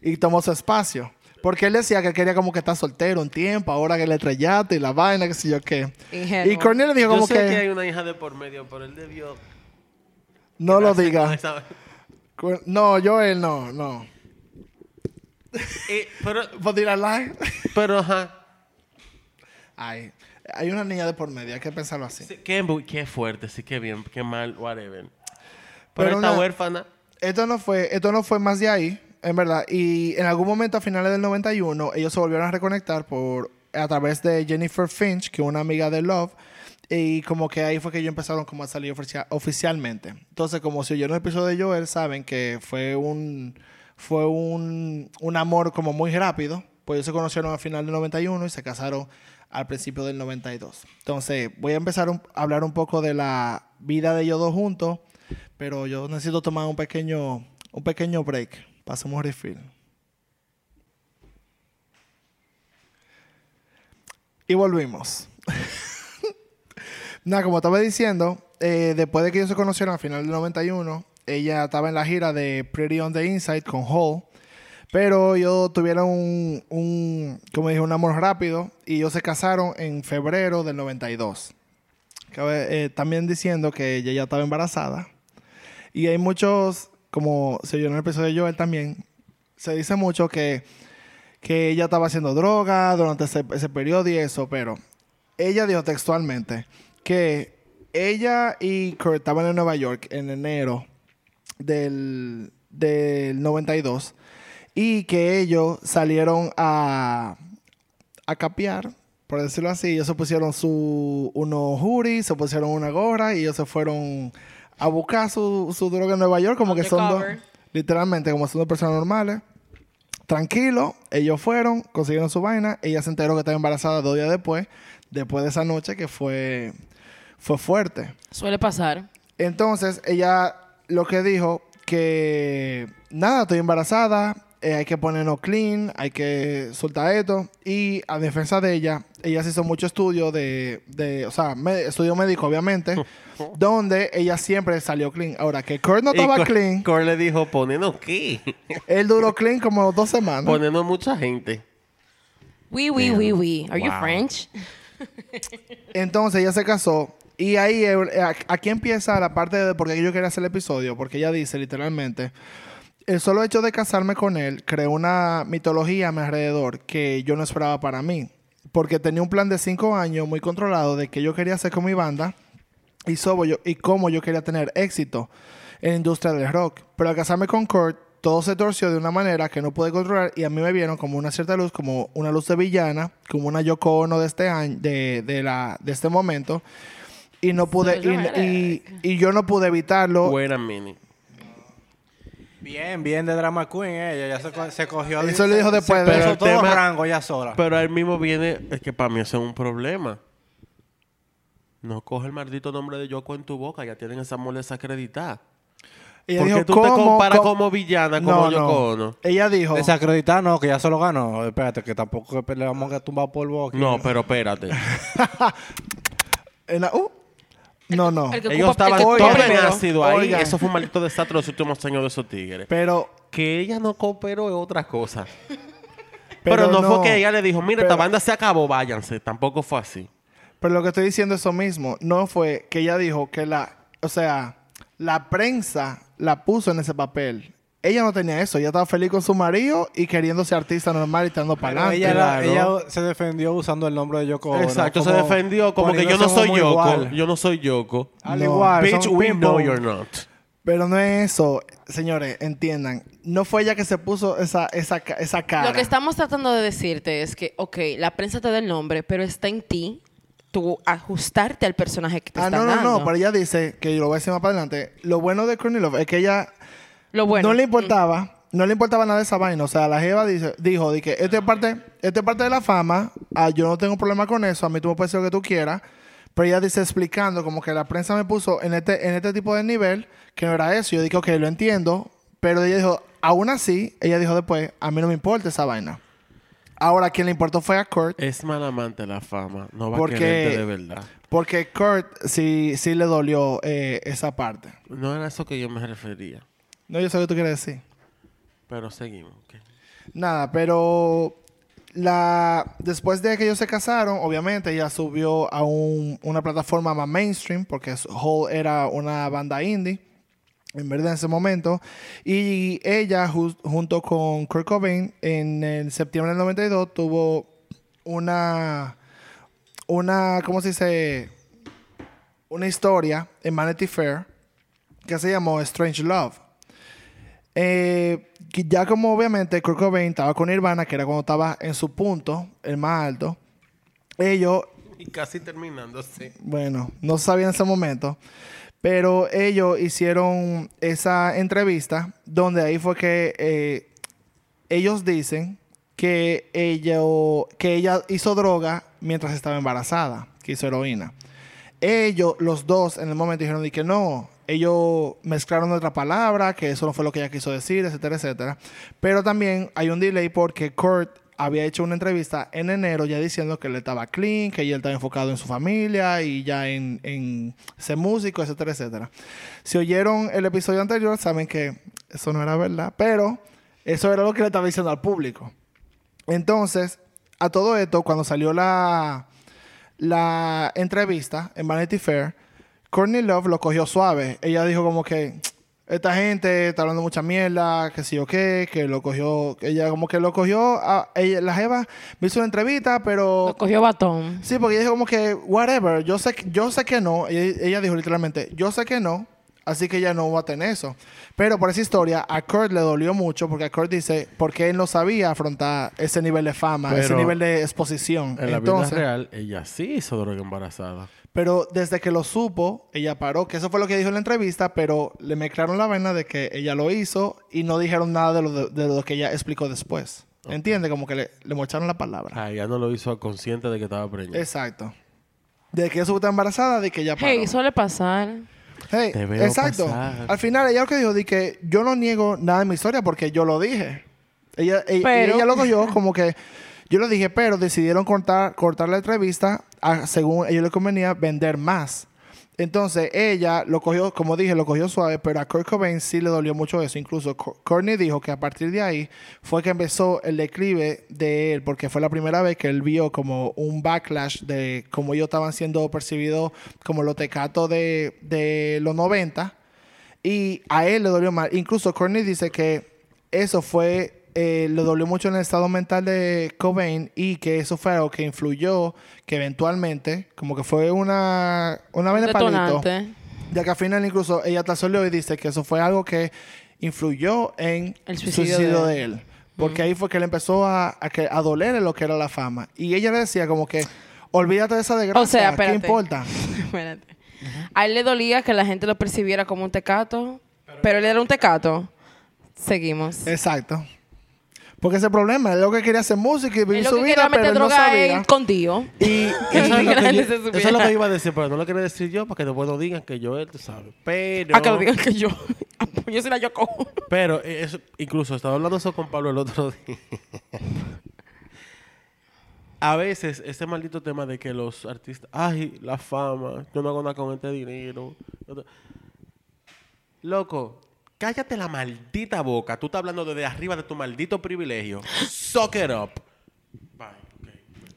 Y tomó su espacio. Porque él decía que quería como que estar soltero un tiempo, ahora que le estrellaste y la vaina, qué sé yo qué. Ingenuo. Y Cornel le dijo Yo como sé que, que... hay una hija de por medio, pero él debió... no lo diga. No, Joel, no, no. Eh, pero, pero, ajá. Ay, hay una niña de por medio, hay que pensarlo así. Sí, Qué, fuerte, sí, qué bien, qué mal, whatever. Pero, Pero esta una- huérfana... Esto no fue, esto no fue más de ahí, en verdad. Y en algún momento a finales del 91, ellos se volvieron a reconectar por a través de Jennifer Finch, que es una amiga de Love. Y como que ahí fue que ellos empezaron como a salir oficia- oficialmente. Entonces, como si oyeron el episodio de Joel, saben que fue un fue un, un amor como muy rápido. Pues ellos se conocieron a final del 91 y se casaron al principio del 92. Entonces, voy a empezar a hablar un poco de la vida de ellos dos juntos, pero yo necesito tomar un pequeño, un pequeño break. Pasemos refill. Y volvimos. Nada, como estaba diciendo, eh, después de que ellos se conocieron a final del 91, ella estaba en la gira de Pretty on the Inside con Hall. Pero ellos tuvieron un, como dije, un amor rápido y ellos se casaron en febrero del 92. Cabe, eh, también diciendo que ella ya estaba embarazada. Y hay muchos, como se vio en el episodio de Joel también, se dice mucho que, que ella estaba haciendo droga durante ese, ese periodo y eso, pero ella dijo textualmente que ella y Kurt estaban en Nueva York en enero del, del 92 y que ellos salieron a, a capear, por decirlo así. Ellos se pusieron su, unos hoodies, se pusieron una gorra y ellos se fueron a buscar su, su droga en Nueva York, como que son dos, literalmente, como son dos personas normales. Tranquilo, ellos fueron, consiguieron su vaina. Ella se enteró que estaba embarazada dos días después, después de esa noche que fue, fue fuerte. Suele pasar. Entonces, ella lo que dijo que nada, estoy embarazada, eh, hay que ponernos clean, hay que soltar esto. Y a defensa de ella, ella se hizo mucho estudio de, de o sea, me- estudio médico, obviamente, donde ella siempre salió clean. Ahora, que Kurt no Y estaba Cor- clean, Cor le dijo, poniendo qué? él duró clean como dos semanas. poniendo mucha gente. Oui, oui, oui, oui. Are you Wow. French? Entonces ella se casó y ahí eh, a- aquí empieza la parte de por qué yo quería hacer el episodio, porque ella dice literalmente, el solo hecho de casarme con él creó una mitología a mi alrededor que yo no esperaba para mí, porque tenía un plan de cinco años muy controlado de que yo quería hacer con mi banda y, yo, y cómo yo quería tener éxito en la industria del rock. Pero al casarme con Kurt, todo se torció de una manera que no pude controlar y a mí me vieron como una cierta luz, como una luz de villana, como una Yoko Ono de este año, de, de la, de este momento. Y no pude, y, y- y yo no pude evitarlo. Wait a minute. Bien, bien de Drama Queen ella. Ya se, se cogió... Eso le dijo después de- Pero el todo tema- rango ya sola. Pero él mismo viene, es que para mí eso es un problema. No coge el maldito nombre de Yoko en tu boca, ya tienen esa mole desacreditada. Ella Porque dijo, tú te comparas ¿Cómo? como villana, como No, Yoko no. Ella dijo, Desacreditar, no, que ya se lo ganó. Espérate, que tampoco le vamos a tumbar polvo aquí. No, pero espérate. en la- uh, no, no. El que Ellos ocupa- el estaban que todos ocupa en primero. ácido ahí. Oigan. Eso fue un maldito desastre los últimos años de esos tigres. Pero Que ella no cooperó es otra cosa. Pero, no, no. fue que ella le dijo, mira, esta Pero- banda se acabó, váyanse. Tampoco fue así. Pero lo que estoy diciendo es eso mismo. No fue que ella dijo que la... O sea, la prensa la puso en ese papel. Ella no tenía eso. Ella estaba feliz con su marido y queriendo ser artista normal y estando para adelante. ella, era- claro. ella se defendió usando el nombre de Yoko Ono. Exacto, se como defendió como que yo no soy Yoko. igual. Yo no soy Yoko. Al No. igual, Bitch, we people. know you're not. Pero no es eso. Señores, entiendan. No fue ella que se puso esa, esa, esa cara. Lo que estamos tratando de decirte es que, ok, la prensa te da el nombre, pero está en ti tú ajustarte al personaje que te Ah, están no, no, dando. no. Pero ella dice, que yo lo voy a decir más para adelante. Lo bueno de Courtney Love es que ella Lo bueno. no le importaba, no le importaba nada de esa vaina. O sea, la Jeva dice, dijo de que esto es parte, es parte de la fama, ah, yo no tengo problema con eso, a mí tú me puedes decir lo que tú quieras. Pero ella dice explicando como que la prensa me puso en este, en este tipo de nivel, que no era eso. Yo dije, ok, lo entiendo. Pero ella dijo, aún así, ella dijo después, a mí no me importa esa vaina. Ahora, quien le importó fue a Kurt, Es mal amante la fama. No va Porque- a quererte de verdad. porque Kurt sí, sí le dolió eh, esa parte. No era eso que yo me refería. No, yo sé lo que tú quieres decir. Pero seguimos. ok. Nada, pero la después de que ellos se casaron, obviamente ella subió a un- una plataforma más mainstream, porque Hole era una banda indie, en verdad en ese momento. Y ella, ju- junto con Kurt Cobain, en el septiembre del 92, tuvo una, una, ¿cómo se dice? Una historia en Vanity Fair que se llamó Strange Love. Eh, ya como obviamente Kurt Cobain estaba con Nirvana, que era cuando estaba en su punto, el más alto, ellos, Y casi terminando, sí. bueno, no sabían en ese momento, pero ellos hicieron esa entrevista donde ahí fue que eh, ellos dicen que ella, que ella hizo droga mientras estaba embarazada, que hizo heroína. Ellos, los dos, en el momento dijeron de que no. Ellos mezclaron otra palabra, que eso no fue lo que ella quiso decir, etcétera, etcétera. Pero también hay un delay porque Kurt había hecho una entrevista en enero ya diciendo que él estaba clean, que él estaba enfocado en su familia y ya en, en ser músico, etcétera, etcétera. Si oyeron el episodio anterior, saben que eso no era verdad, pero eso era lo que le estaba diciendo al público. Entonces, a todo esto, cuando salió la, la entrevista en Vanity Fair, Courtney Love lo cogió suave. Ella dijo como que esta gente está hablando mucha mierda, que sí o qué, que lo cogió, ella como que lo cogió, a, ella, la jeva me hizo una entrevista, pero... Lo cogió batón. Sí, porque ella dijo como que, whatever, yo sé, que- yo sé que no. Ella, ella dijo literalmente, yo sé que no, así que ella no va a tener eso. Pero por esa historia, a Kurt le dolió mucho, porque a Kurt dice, porque él no sabía afrontar ese nivel de fama, ese nivel de exposición. En la vida real, ella sí hizo droga embarazada. Pero desde que lo supo, ella paró, que eso fue lo que dijo en la entrevista, pero le mezclaron la vaina de que ella lo hizo y no dijeron nada de lo, de, de lo que ella explicó después. ¿Entiende? Como que le, le mocharon la palabra. Ah, ella no lo hizo consciente de que estaba preñada. Exacto. De que ella supo estar embarazada, de que ella paró. Hey, suele pasar. Hey, Te veo exacto. pasar. Al final ella lo que dijo de que yo no niego nada de mi historia porque yo lo dije. Ella, ella, Pero- y ella lo cogió como que yo lo dije, pero decidieron cortar, cortar la entrevista a- según ellos les convenía vender más. Entonces ella lo cogió, como dije, lo cogió suave, pero a Kurt Cobain sí le dolió mucho eso. Incluso Co- Courtney dijo que a partir de ahí fue que empezó el declive de él, porque fue la primera vez que él vio como un backlash de cómo ellos estaban siendo percibidos como los tecatos de, de los 90. Y a él le dolió mal. Incluso Courtney dice que eso fue, eh, le dolió mucho en el estado mental de Cobain y que eso fue algo que influyó, que eventualmente, como que fue una, una de palito. Ya que al final incluso ella te salió y dice que eso fue algo que influyó en El suicidio suicidio, de de él. Porque ahí fue que le empezó a, a, que, a doler lo que era la fama. Y ella le decía como que, olvídate de esa desgracia, O sea, ¿qué espérate. importa? Espérate. A él le dolía que la gente lo percibiera como un tecato, pero él era un tecato. Seguimos. Exacto. Porque ese problema, él lo que quería hacer música y vivir su vida, pero él no droga sabía. escondido. Y, y- Eso es, lo Que yo, eso es lo que iba a decir, pero no lo quería decir yo para que después no digan que yo él, tú sabes. Pero, A que lo digan que yo. Yo soy la Yoko. pero eh, eso- incluso estaba hablando eso con Pablo el otro día. A veces ese maldito tema de que los artistas, ay, la fama, yo no hago nada con este dinero. Yo Loco, cállate la maldita boca. Tú estás hablando desde arriba de tu maldito privilegio. Suck it up. Bye.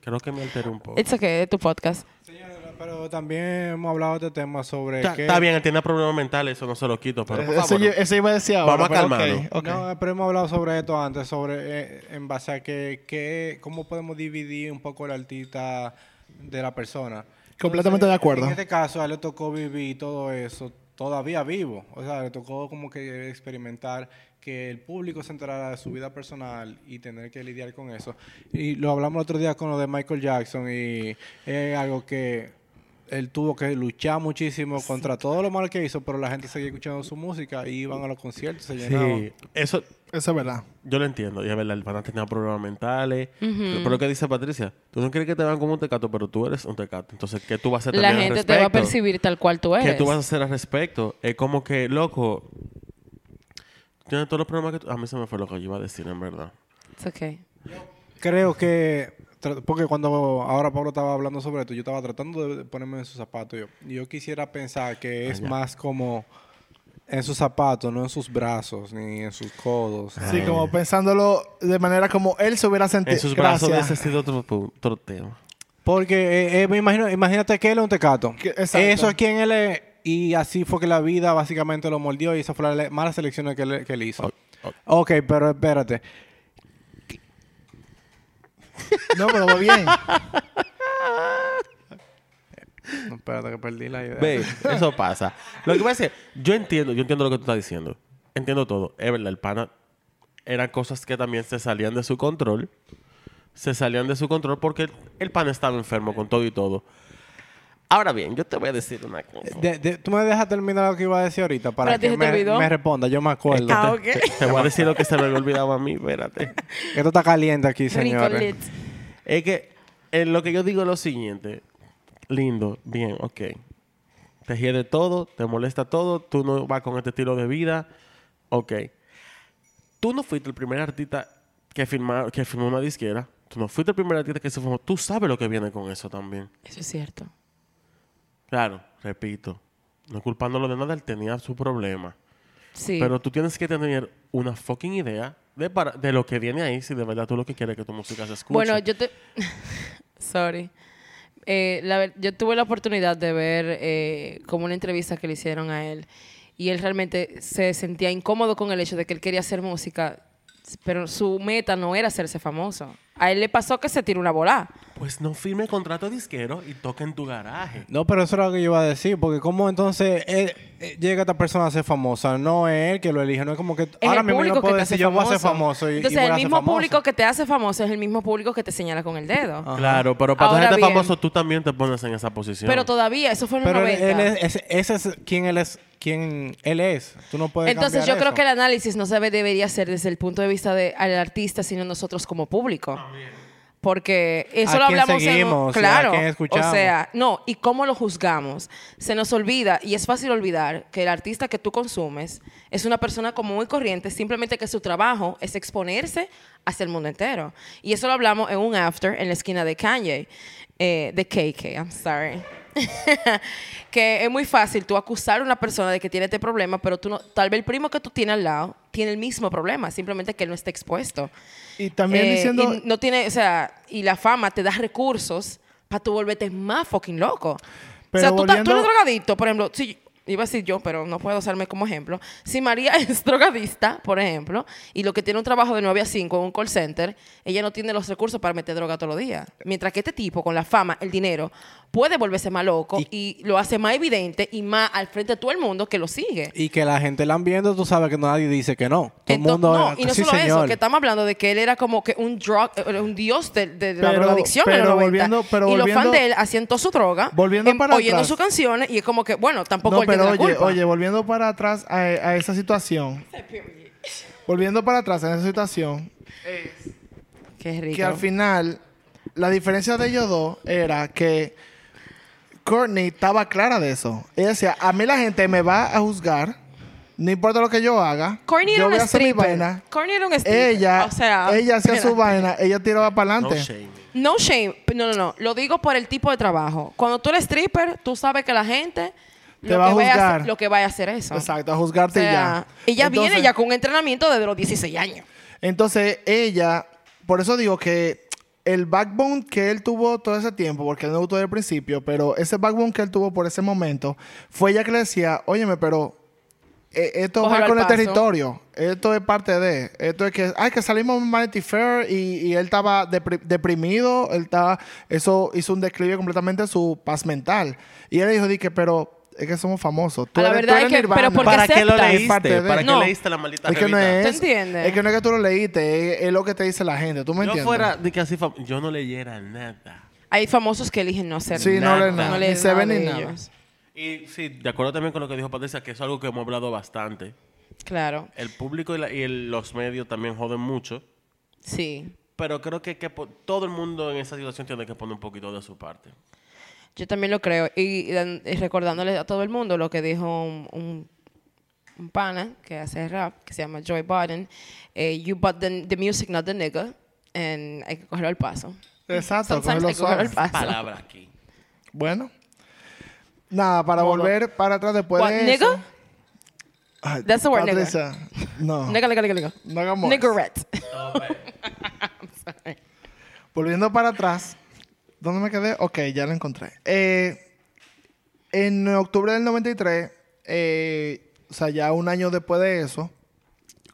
Creo que me alteré un poco. It's okay, es tu podcast. Señora, pero también hemos hablado de temas sobre Está que... está bien, él tiene problemas mentales, eso no se lo quito, pero por Eso, favor, yo- eso iba a decir ahora. Vamos a ok. No, pero hemos hablado sobre esto antes, sobre eh, en base a que, que cómo podemos dividir un poco el artista de la persona. Completamente de acuerdo. En este caso, a él le tocó vivir todo eso todavía vivo. O sea, le tocó como que experimentar que el público se enterara de su vida personal y tener que lidiar con eso. Y lo hablamos el otro día con lo de Michael Jackson y es algo que él tuvo que luchar muchísimo contra todo lo mal que hizo, pero la gente seguía escuchando su música y iban a los conciertos, se llenaban. Sí, eso Eso es verdad. yo lo entiendo. Y es verdad, el pana tenía problemas mentales. Pero lo que dice Patricia, tú no crees que te vean como un tecato, pero tú eres un tecato. Entonces, ¿qué tú vas a hacer La también al gente te va a percibir tal cual tú eres. ¿Qué tú vas a hacer al respecto? Es como que, loco, tienes todos los problemas que tú... A mí se me fue lo que yo iba a decir, en verdad. It's okay. Creo que, porque cuando ahora Pablo estaba hablando sobre esto, yo estaba tratando de ponerme en sus zapatos. Yo, yo quisiera pensar que es Allá. más como en sus zapatos, no en sus brazos ni en sus codos. Sí, como pensándolo de manera como él se hubiera sentido. En sus brazos hubiese sido otro, otro tema. Porque eh, eh, me imagino, imagínate que él es un tecato. Que- exacto. Eso es quien él es. Y así fue que la vida básicamente lo mordió y esas fueron las malas elecciones que él, que él hizo. Oh, Ok, pero espérate. No, pero va bien. No, espérate que perdí la idea. Ve, eso pasa. Lo que pasa es que yo entiendo, yo entiendo lo que tú estás diciendo. Entiendo todo. Es verdad, el pana eran cosas que también se salían de su control. Se salían de su control porque el, el pana estaba enfermo con todo y todo. Ahora bien, yo te voy a decir una cosa. De- de- tú me dejas terminar lo que iba a decir ahorita para ¿Pero a ti que me, me responda. Yo me acuerdo. Ah, ok. Te voy a decir lo que se me había olvidado a mí, espérate. Esto está caliente aquí, señores. Es que en lo que yo digo es lo siguiente. Lindo, bien, ok. Te hiede todo, te molesta todo, tú no vas con este estilo de vida, ok. Tú no fuiste el primer artista que, firma, que firmó una disquera, tú no fuiste el primer artista que se formó, tú sabes lo que viene con eso también. Eso es cierto. Claro, repito, no culpándolo de nada, él tenía su problema. Sí. Pero tú tienes que tener una fucking idea de, para- de lo que viene ahí, si de verdad tú lo que quieres es que tu música se escuche. Bueno, yo te... Sorry. Eh, la yo tuve la oportunidad de ver eh, como una entrevista que le hicieron a él y él realmente se sentía incómodo con el hecho de que él quería hacer música, pero su meta no era hacerse famoso. A él le pasó que se tiró una bola. Pues no firme contrato disquero y toca en tu garaje. No, pero eso era lo que yo iba a decir, porque como entonces él, eh, llega esta persona a ser famosa, no es él que lo elige, no es como que Es ahora el mismo yo público no que puedo te decir hace yo voy a famoso. ser famoso y, y Entonces, el mismo público que te hace famoso es el mismo público que te señala con el dedo. Claro, pero para Ahora bien. famoso tú también te pones en esa posición. Pero todavía, eso fue en Pero él, 90. él es, ese, ese es quien él es, quien él es. Tú no puedes Entonces yo creo que el análisis no se debería ser desde el punto de vista del artista, sino nosotros como público. Porque eso ¿A lo quién hablamos en seguimos? un, ¿A claro. quién escuchamos? O sea, no, y cómo lo juzgamos. Se nos olvida y es fácil olvidar que el artista que tú consumes es una persona como muy corriente, simplemente que su trabajo es exponerse hacia el mundo entero. Y eso lo hablamos en un after en la esquina de Kanye, eh, de KK, I'm sorry. que es muy fácil tú acusar a una persona de que tiene este problema, pero tú no, tal vez el primo que tú tienes al lado tiene el mismo problema, simplemente que él no está expuesto. Y también Eh, diciendo. y no tiene, o sea, y la fama te da recursos para tú volverte más fucking loco. Pero o sea, tú, tú eres drogadicto, por ejemplo, si iba a decir yo, pero no puedo usarme como ejemplo. Si María es drogadista, por ejemplo, y lo que tiene un trabajo de 9 a 5 en un call center, ella no tiene los recursos para meter droga todos los días. Mientras que este tipo, con la fama, el dinero, puede volverse más loco y, lo hace más evidente y más al frente de todo el mundo que lo sigue. Y que la gente la han viendo, tú sabes que nadie dice que no. Todo el mundo no, y no sí, solo eso, señor. que estamos hablando de que él era como que un drug, eh, un dios de, de la Pero- drogadicción en pero los 90. volviendo- pero y los fans de él hacían toda su droga, Volviendo em, para oyendo atrás. sus canciones, y es como que, bueno, tampoco No, él tiene pero la oye, culpa. oye, volviendo para atrás a, a esa situación. volviendo para atrás en esa situación, Qué rico. que al final la diferencia de ellos dos era que Courtney estaba clara de eso. Ella decía, a mí la gente me va a juzgar, no importa lo que yo haga, Courtney yo era un a hacer mi stripper. vaina. Courtney era un stripper. Ella, o sea, ella hacía su vaina, ella tiraba para No adelante. shame. No shame. No, no, no. Lo digo por el tipo de trabajo. Cuando tú eres stripper, tú sabes que la gente Te lo, va a que vaya juzgar. hacer, lo que vaya a hacer eso. Exacto, a O juzgarte y sea, ya. ella Entonces- viene ya con un entrenamiento desde los 16 años. Entonces, ella, por eso digo que el backbone que él tuvo todo ese tiempo, porque él no gustó desde el principio, pero ese backbone que él tuvo por ese momento, fue ella que le decía, óyeme, pero eh, esto Cógelo va con el paso. territorio. Esto es parte de. Esto es que. Ay, que salimos en Vanity Fair y, y él estaba depri- deprimido. Él estaba. Eso hizo un declive completamente de su paz mental. Y él dijo, di que, pero es que somos famosos. Tú A la eres, verdad tú es que- pero Nirvana. ¿por qué ¿Para qué lo aceptas? Leíste? ¿Para qué No. leíste la maldita Es que no revista? es. ¿Tú entiendes? Es que no es que tú lo leíste. Es, es lo que te dice la gente. ¿Tú me Yo entiendes? fuera de que así fam- yo no leyera nada. Hay famosos que eligen no hacer Sí, no leen nada. leen Ni se ven nada ni de nada. ellos. Y sí, de acuerdo también con lo que dijo Patricia, que es algo que hemos hablado bastante. Claro, El público y, la- y el- los medios también joden mucho. sí. Pero creo que, que po- todo el mundo en esa situación tiene que poner un poquito de su parte. Yo también lo creo. Y, y dan- y recordándole a todo el mundo lo que dijo un, un, un pana que hace rap, que se llama Joy Biden. eh, you bought the, the music, not the nigga. And hay que cogerlo al paso. Exacto. Cógelo hay que cogerlo al paso. Palabra aquí. Bueno. Nada, para volver para atrás después What, de nigga? eso. Ay, That's the word, nigga. Patricia, No. Nigga, nigga, nigga, nigga. No hagamos. Niggerette. Volviendo para atrás. ¿Dónde me quedé? Ok, ya lo encontré. Eh, en octubre del 93, eh, o sea, ya un año después de eso,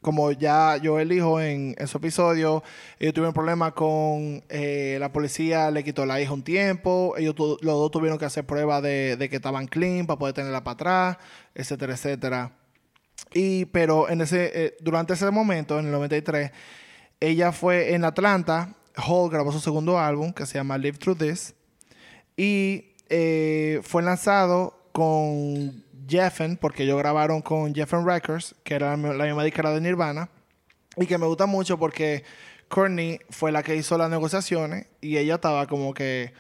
como ya yo elijo en ese episodio, ellos tuvieron problemas con eh, la policía, le quitó la hija un tiempo, ellos los dos tuvieron que hacer pruebas de, que estaban clean para poder tenerla para atrás, etcétera, etcétera. Y, pero en ese, durante ese momento, en el 93, ella fue en Atlanta, Hall grabó su segundo álbum que se llama Live Through This y eh, fue lanzado con Jeffen, porque ellos grabaron con Jeffen Records, que era la, misma disquera de Nirvana, y que me gusta mucho porque Courtney fue la que hizo las negociaciones y ella estaba como que...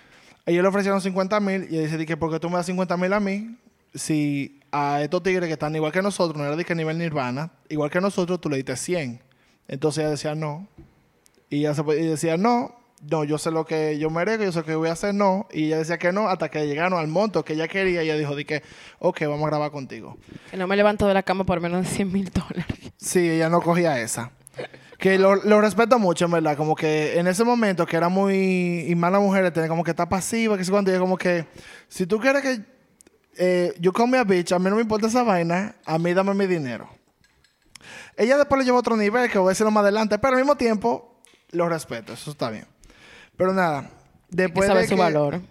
Ellos le ofrecieron 50 mil y ella dice di que porque tú me das 50 mil a mí, si a estos tigres que están igual que nosotros, no era de que nivel Nirvana, igual que nosotros, tú le diste 100. Entonces ella decía no. Y ella se, y decía no, no, yo sé lo que yo merezco, yo sé lo que voy a hacer, no. Y ella decía que no, hasta que llegaron al monto que ella quería. Y ella dijo, di que, ok, vamos a grabar contigo. Que no me levanto de la cama por menos de 100 mil dólares. Sí, ella no cogía esa. Que lo, lo respeto mucho, en verdad. Como que en ese momento que era muy... Y más la mujer tenía como que está pasiva, que sé cuánto. Y ella como que... Si tú quieres que... Eh, yo come a bitch, a mí no me importa esa vaina. A mí dame mi dinero. Ella después le llevó a otro nivel, que voy a decirlo más adelante. Pero al mismo tiempo, lo respeto. Eso está bien. Pero nada. Hay que Después saber de su que- valor.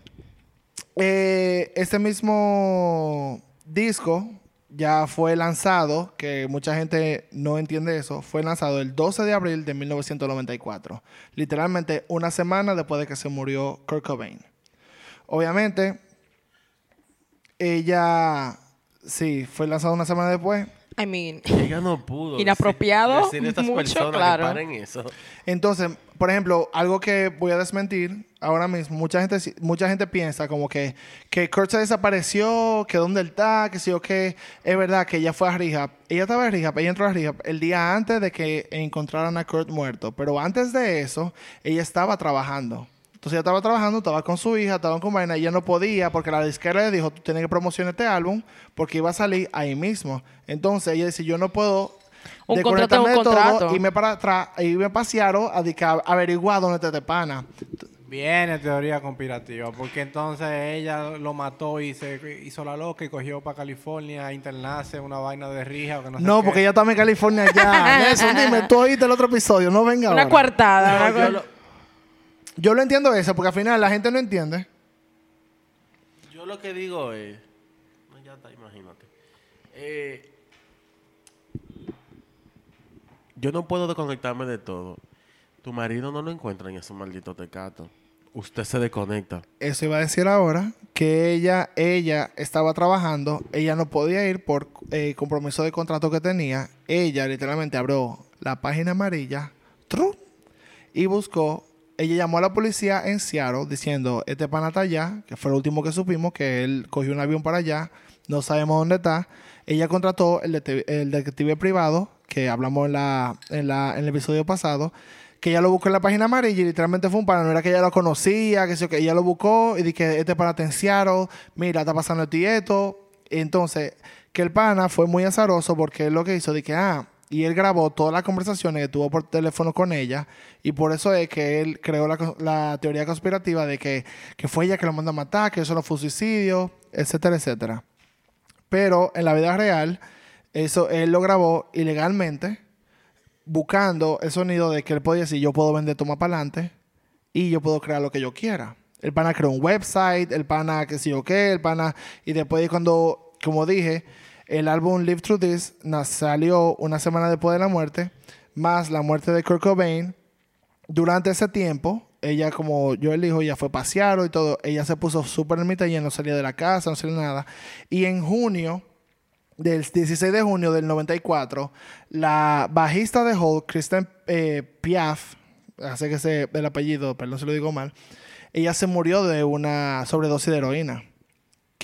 eh, este mismo disco ya fue lanzado, que mucha gente no entiende eso, fue lanzado el 12 de abril de 1994. Literalmente una semana después de que se murió Kurt Cobain. Obviamente, ella, sí, fue lanzado una semana después. I mean, Ella no pudo. Inapropiado, Decir, decir a estas mucho, personas claro. que paren eso. Entonces, por ejemplo, algo que voy a desmentir ahora mismo, mucha gente, mucha gente piensa como que, que Kurt se desapareció, que dónde él está, que sí o qué. Es verdad que ella fue a rehab. Ella estaba en rehab, ella entró a rehab el día antes de que encontraran a Kurt muerto. Pero antes de eso, ella estaba trabajando. Entonces ella estaba trabajando, estaba con su hija, estaba con vaina, ella no podía porque la disquera le dijo, tú tienes que promocionar este álbum porque iba a salir ahí mismo. Entonces ella dice, yo no puedo Un contrato un de todo contrato. y me para atrás y me pasearon a, averiguar dónde está este pana. Viene teoría conspirativa, porque entonces ella lo mató y se hizo la loca y cogió para California a internarse una vaina de rija o que no sé No, qué. porque ella está en California ya. Nelson, dime, tú oíste el otro episodio, no venga una ahora. coartada. una yo lo entiendo eso, porque al final la gente no entiende. Yo lo que digo es. No, ya está, imagínate. Eh, yo no puedo desconectarme de todo. Tu marido no lo encuentra en ese maldito tecato. Usted se desconecta. Eso iba a decir ahora, que ella, ella estaba trabajando, ella no podía ir por eh, compromiso de contrato que tenía. Ella literalmente abrió la página amarilla tru, y buscó. Ella llamó a la policía en Seattle diciendo, este pana está allá, que fue lo último que supimos, que él cogió un avión para allá, no sabemos dónde está. Ella contrató el, dete- el detective privado, que hablamos en, la, en, la, en el episodio pasado, que ella lo buscó en la página amarilla y literalmente fue un pana, no era que ella lo conocía, que, que ella lo buscó y dije que este pana está en Seattle, mira, está pasando esto y esto. Entonces, que el pana fue muy azaroso porque lo que hizo, dije, ah, y él grabó todas las conversaciones que tuvo por teléfono con ella y por eso es que él creó la, la teoría conspirativa de que, que fue ella que lo mandó a matar, que eso no fue suicidio, etcétera, etcétera. Pero en la vida real, eso él lo grabó ilegalmente, buscando el sonido de que él podía decir, yo puedo vender toma para adelante y yo puedo crear lo que yo quiera. El pana creó un website, el pana que sí o qué, el pana... Y después de cuando, como dije, el álbum Live Through This salió una semana después de la muerte, más la muerte de Kurt Cobain. Durante ese tiempo, ella, como yo elijo, ya fue pasear y todo, ella se puso súper y no salía de la casa, no salía nada. Y en junio, del 16 de junio del 94, la bajista de Hole, Kristen eh, Piaf, hace que se el apellido, perdón si lo digo mal, ella se murió de una sobredosis de heroína,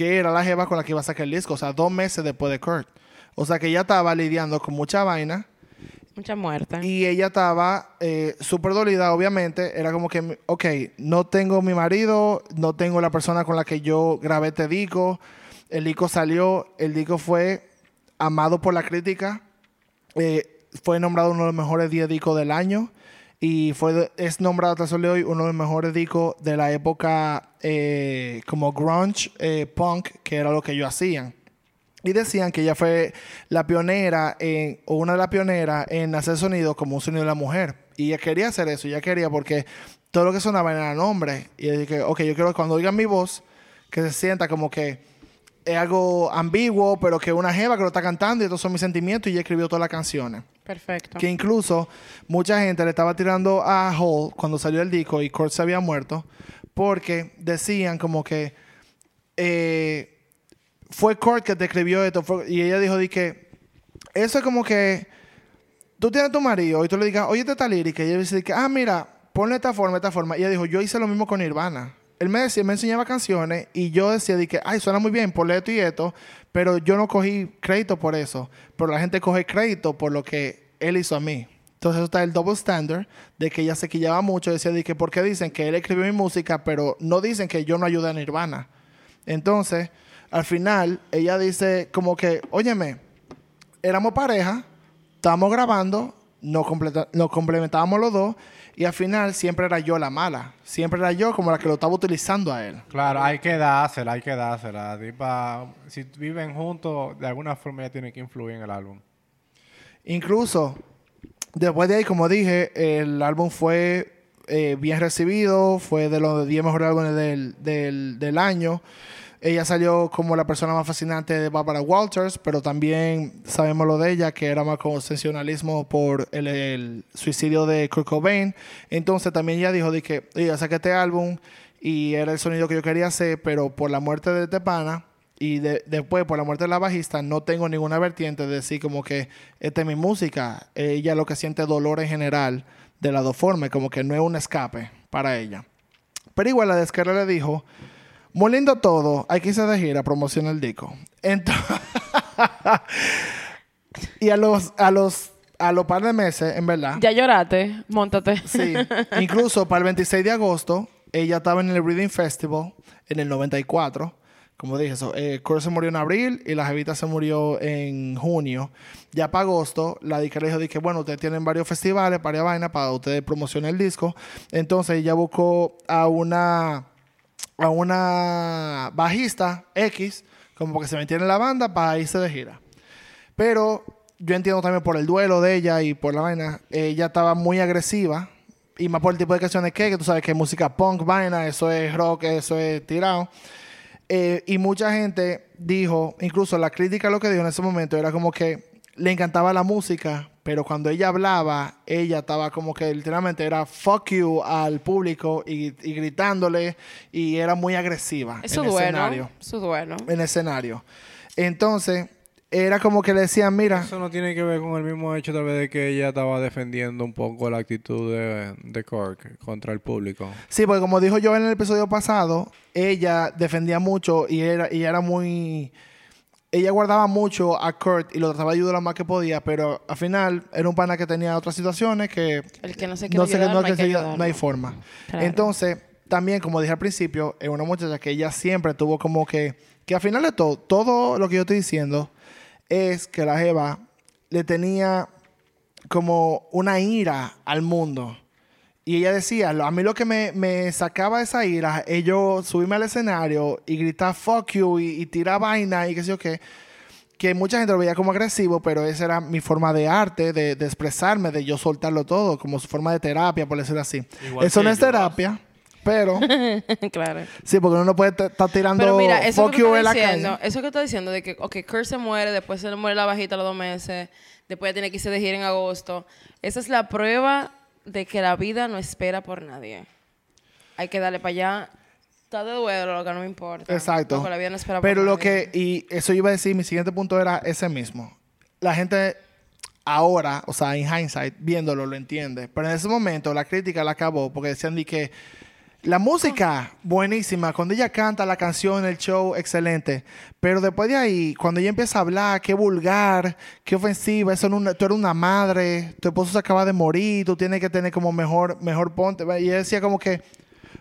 que era la jeva con la que iba a sacar el disco, o sea, dos meses después de Kurt. O sea, que ella estaba lidiando con mucha vaina Mucha muerte. y ella estaba eh, súper dolida, obviamente. Era como que, ok, no tengo mi marido, no tengo la persona con la que yo grabé este disco. El disco salió, el disco fue amado por la crítica. eh, fue nombrado uno de los mejores 10 discos del año. Y fue es nombrado hasta el hoy uno de los mejores discos de la época eh, como grunge, eh, punk, que era lo que ellos hacían. Y decían que ella fue la pionera en, o una de las pioneras en hacer sonido como un sonido de la mujer. Y ella quería hacer eso, ella quería porque todo lo que sonaba eran hombres. Y ella dije, ok, yo quiero que cuando oigan mi voz, que se sienta como que es algo ambiguo, pero que una jeva que lo está cantando y estos son mis sentimientos y ella escribió todas las canciones. Perfecto. Que incluso mucha gente le estaba tirando a Hall cuando salió el disco y Kurt se había muerto, porque decían como que eh, fue Kurt que te escribió esto. fue- y ella dijo, di que eso es como que tú tienes a tu marido y tú le digas, oye, esta lírica. Y ella dice, que, ah, mira, ponle esta forma, esta forma. Y ella dijo, yo hice lo mismo con Nirvana. Él me decía, me enseñaba canciones y yo decía, que, ay, suena muy bien, ponle esto y esto, pero yo no cogí crédito por eso. Pero la gente coge crédito por lo que él hizo a mí. Entonces está el double standard de que ella se quillaba mucho. Decía, di que, ¿por qué dicen que él escribió mi música, pero no dicen que yo no ayudé a Nirvana? Entonces, al final, ella dice como que, óyeme, éramos pareja, estábamos grabando, nos, completa- nos complementábamos los dos y al final siempre era yo la mala. Siempre era yo como la que lo estaba utilizando a él. Claro, hay que dársela, hay que dársela. Tipa, si viven juntos, de alguna forma ella tiene que influir en el álbum. Incluso, después de ahí, como dije, el álbum fue eh, bien recibido, fue de los 10 mejores álbumes del, del, del año. Ella salió como la persona más fascinante de Barbara Walters, pero también sabemos lo de ella, que era más como sensacionalismo por el, suicidio de Kurt Cobain. Entonces también ella dijo de que ella saqué este álbum y era el sonido que yo quería hacer, pero por la muerte de este pana y de- después por la muerte de la bajista no tengo ninguna vertiente de decir como que esta es mi música. Ella lo que siente dolor en general de las dos formas, como que no es un escape para ella. Pero igual la descarga le dijo, muy lindo todo, hay que irse de gira, promociona el disco. Entonces, y a los, a los, a los par de meses, en verdad, Ya lloraste, montate. Sí, incluso para el 26 de agosto, ella estaba en el Reading Festival en el 94. Como dije, eso, eh, Kurt se murió en abril y la Jevita se murió en junio. Ya para agosto, la disquera dijo, dije, bueno, ustedes tienen varios festivales, varias vainas para ustedes promocionar el disco. Entonces ella buscó a una, a una bajista X, como que se metiera en la banda para irse de gira. Pero yo entiendo también por el duelo de ella y por la vaina, ella estaba muy agresiva. Y más por el tipo de canciones que, que tú sabes que es música punk, vaina, eso es rock, eso es tirado. Eh, y mucha gente dijo, incluso la crítica lo que dijo en ese momento era como que le encantaba la música, pero cuando ella hablaba, ella estaba como que literalmente era fuck you al público y, y gritándole y era muy agresiva Eso en el escenario. Eso duele. En el escenario. Entonces, era como que le decían, mira, Eso no tiene que ver con el mismo hecho tal vez de que ella estaba defendiendo un poco la actitud de, de Kirk contra el público. Sí, porque como dijo yo en el episodio pasado, ella defendía mucho y era, y era muy... Ella guardaba mucho a Kurt y lo trataba de ayudar lo más que podía, pero al final era un pana que tenía otras situaciones que El que no se quiere no, ayudar, no, no hay que no forma. Claro. Entonces, también, como dije al principio, es una muchacha que ella siempre tuvo como que... Que al final de todo, todo lo que yo estoy diciendo es que la Jeva le tenía como una ira al mundo. Y ella decía, a mí lo que me, me sacaba esa ira es yo subirme al escenario y gritar fuck you y, y tirar vaina y qué sé yo qué. Que mucha gente lo veía como agresivo, pero esa era mi forma de arte, de, de expresarme, de yo soltarlo todo, como su forma de terapia, por decirlo así. Igual Eso no es terapia, pero claro. sí, porque uno no puede estar tirando Pero mira, eso fuck que you en la diciendo, calle. eso que estás diciendo de que, ok, Kurt se muere, después se le muere la bajita a los dos meses, después ya tiene que irse de gira en agosto. Esa es la prueba de que la vida no espera por nadie. Hay que darle para allá. Está de duelo, lo que no me importa. Exacto. La vida no espera Pero por lo nadie. que, y eso iba a decir, mi siguiente punto era ese mismo. La gente ahora, o sea, en hindsight, viéndolo, lo entiende. Pero en ese momento la crítica la acabó porque decían de que la música, buenísima. Cuando ella canta la canción, el show, excelente. Pero después de ahí, cuando ella empieza a hablar, qué vulgar, qué ofensiva, eso una- tú eres una madre, tu esposo se acaba de morir, tú tienes que tener como mejor, mejor ponte. Y ella decía como que,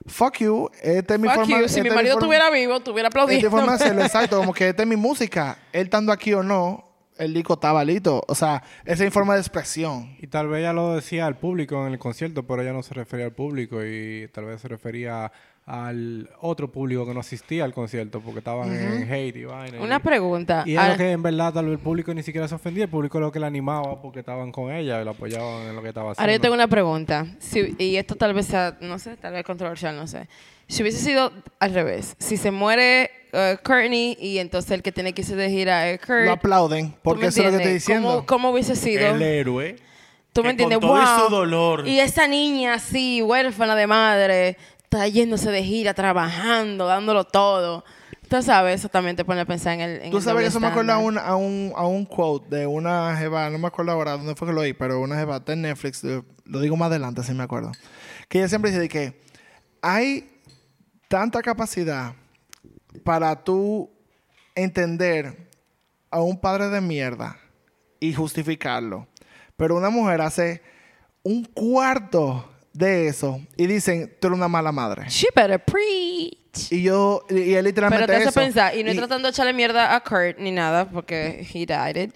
fuck you, esta es mi Fuck forma you, esta si mi marido estuviera vivo, estuviera esta aplaudiendo. forma de hacerlo, exacto, como que esta es mi música. Él estando aquí o no, el disco estaba listo. O sea, esa es forma de expresión. Y tal vez ella lo decía al público en el concierto, pero ella no se refería al público y tal vez se refería al otro público que no asistía al concierto porque estaban en hate y vaina. Una y- pregunta. Y es Ah, lo que en verdad tal vez el público ni siquiera se ofendía, el público lo que la animaba porque estaban con ella y la apoyaban en lo que estaba haciendo. Ahora yo tengo una pregunta. Si- y esto tal vez sea, no sé, tal vez controversial, no sé. Si hubiese sido al revés, si se muere eh, Courtney y entonces el que tiene que irse de gira es Kurt. Lo aplauden, ¿tú porque eso es lo que estoy diciendo. ¿Cómo, cómo hubiese sido? El héroe. ¿Tú me con entiendes? todo y Wow. su dolor. Y esa niña así, huérfana de madre, está yéndose de gira, trabajando, dándolo todo. Tú sabes, eso también te pone a pensar en el. En Tú el sabes eso me acuerda a un, a, un, a un quote de una jeva, no me acuerdo ahora dónde fue que lo oí, pero una jeva está en Netflix, lo digo más adelante si me acuerdo, que ella siempre dice de que hay tanta capacidad para tú entender a un padre de mierda y justificarlo, pero una mujer hace un cuarto de eso y dicen, tú eres una mala madre. She better preach. Y yo, y es literalmente Pero te hace eso. pensar, y no Y- tratando de echarle mierda a Kurt ni nada, porque he died it,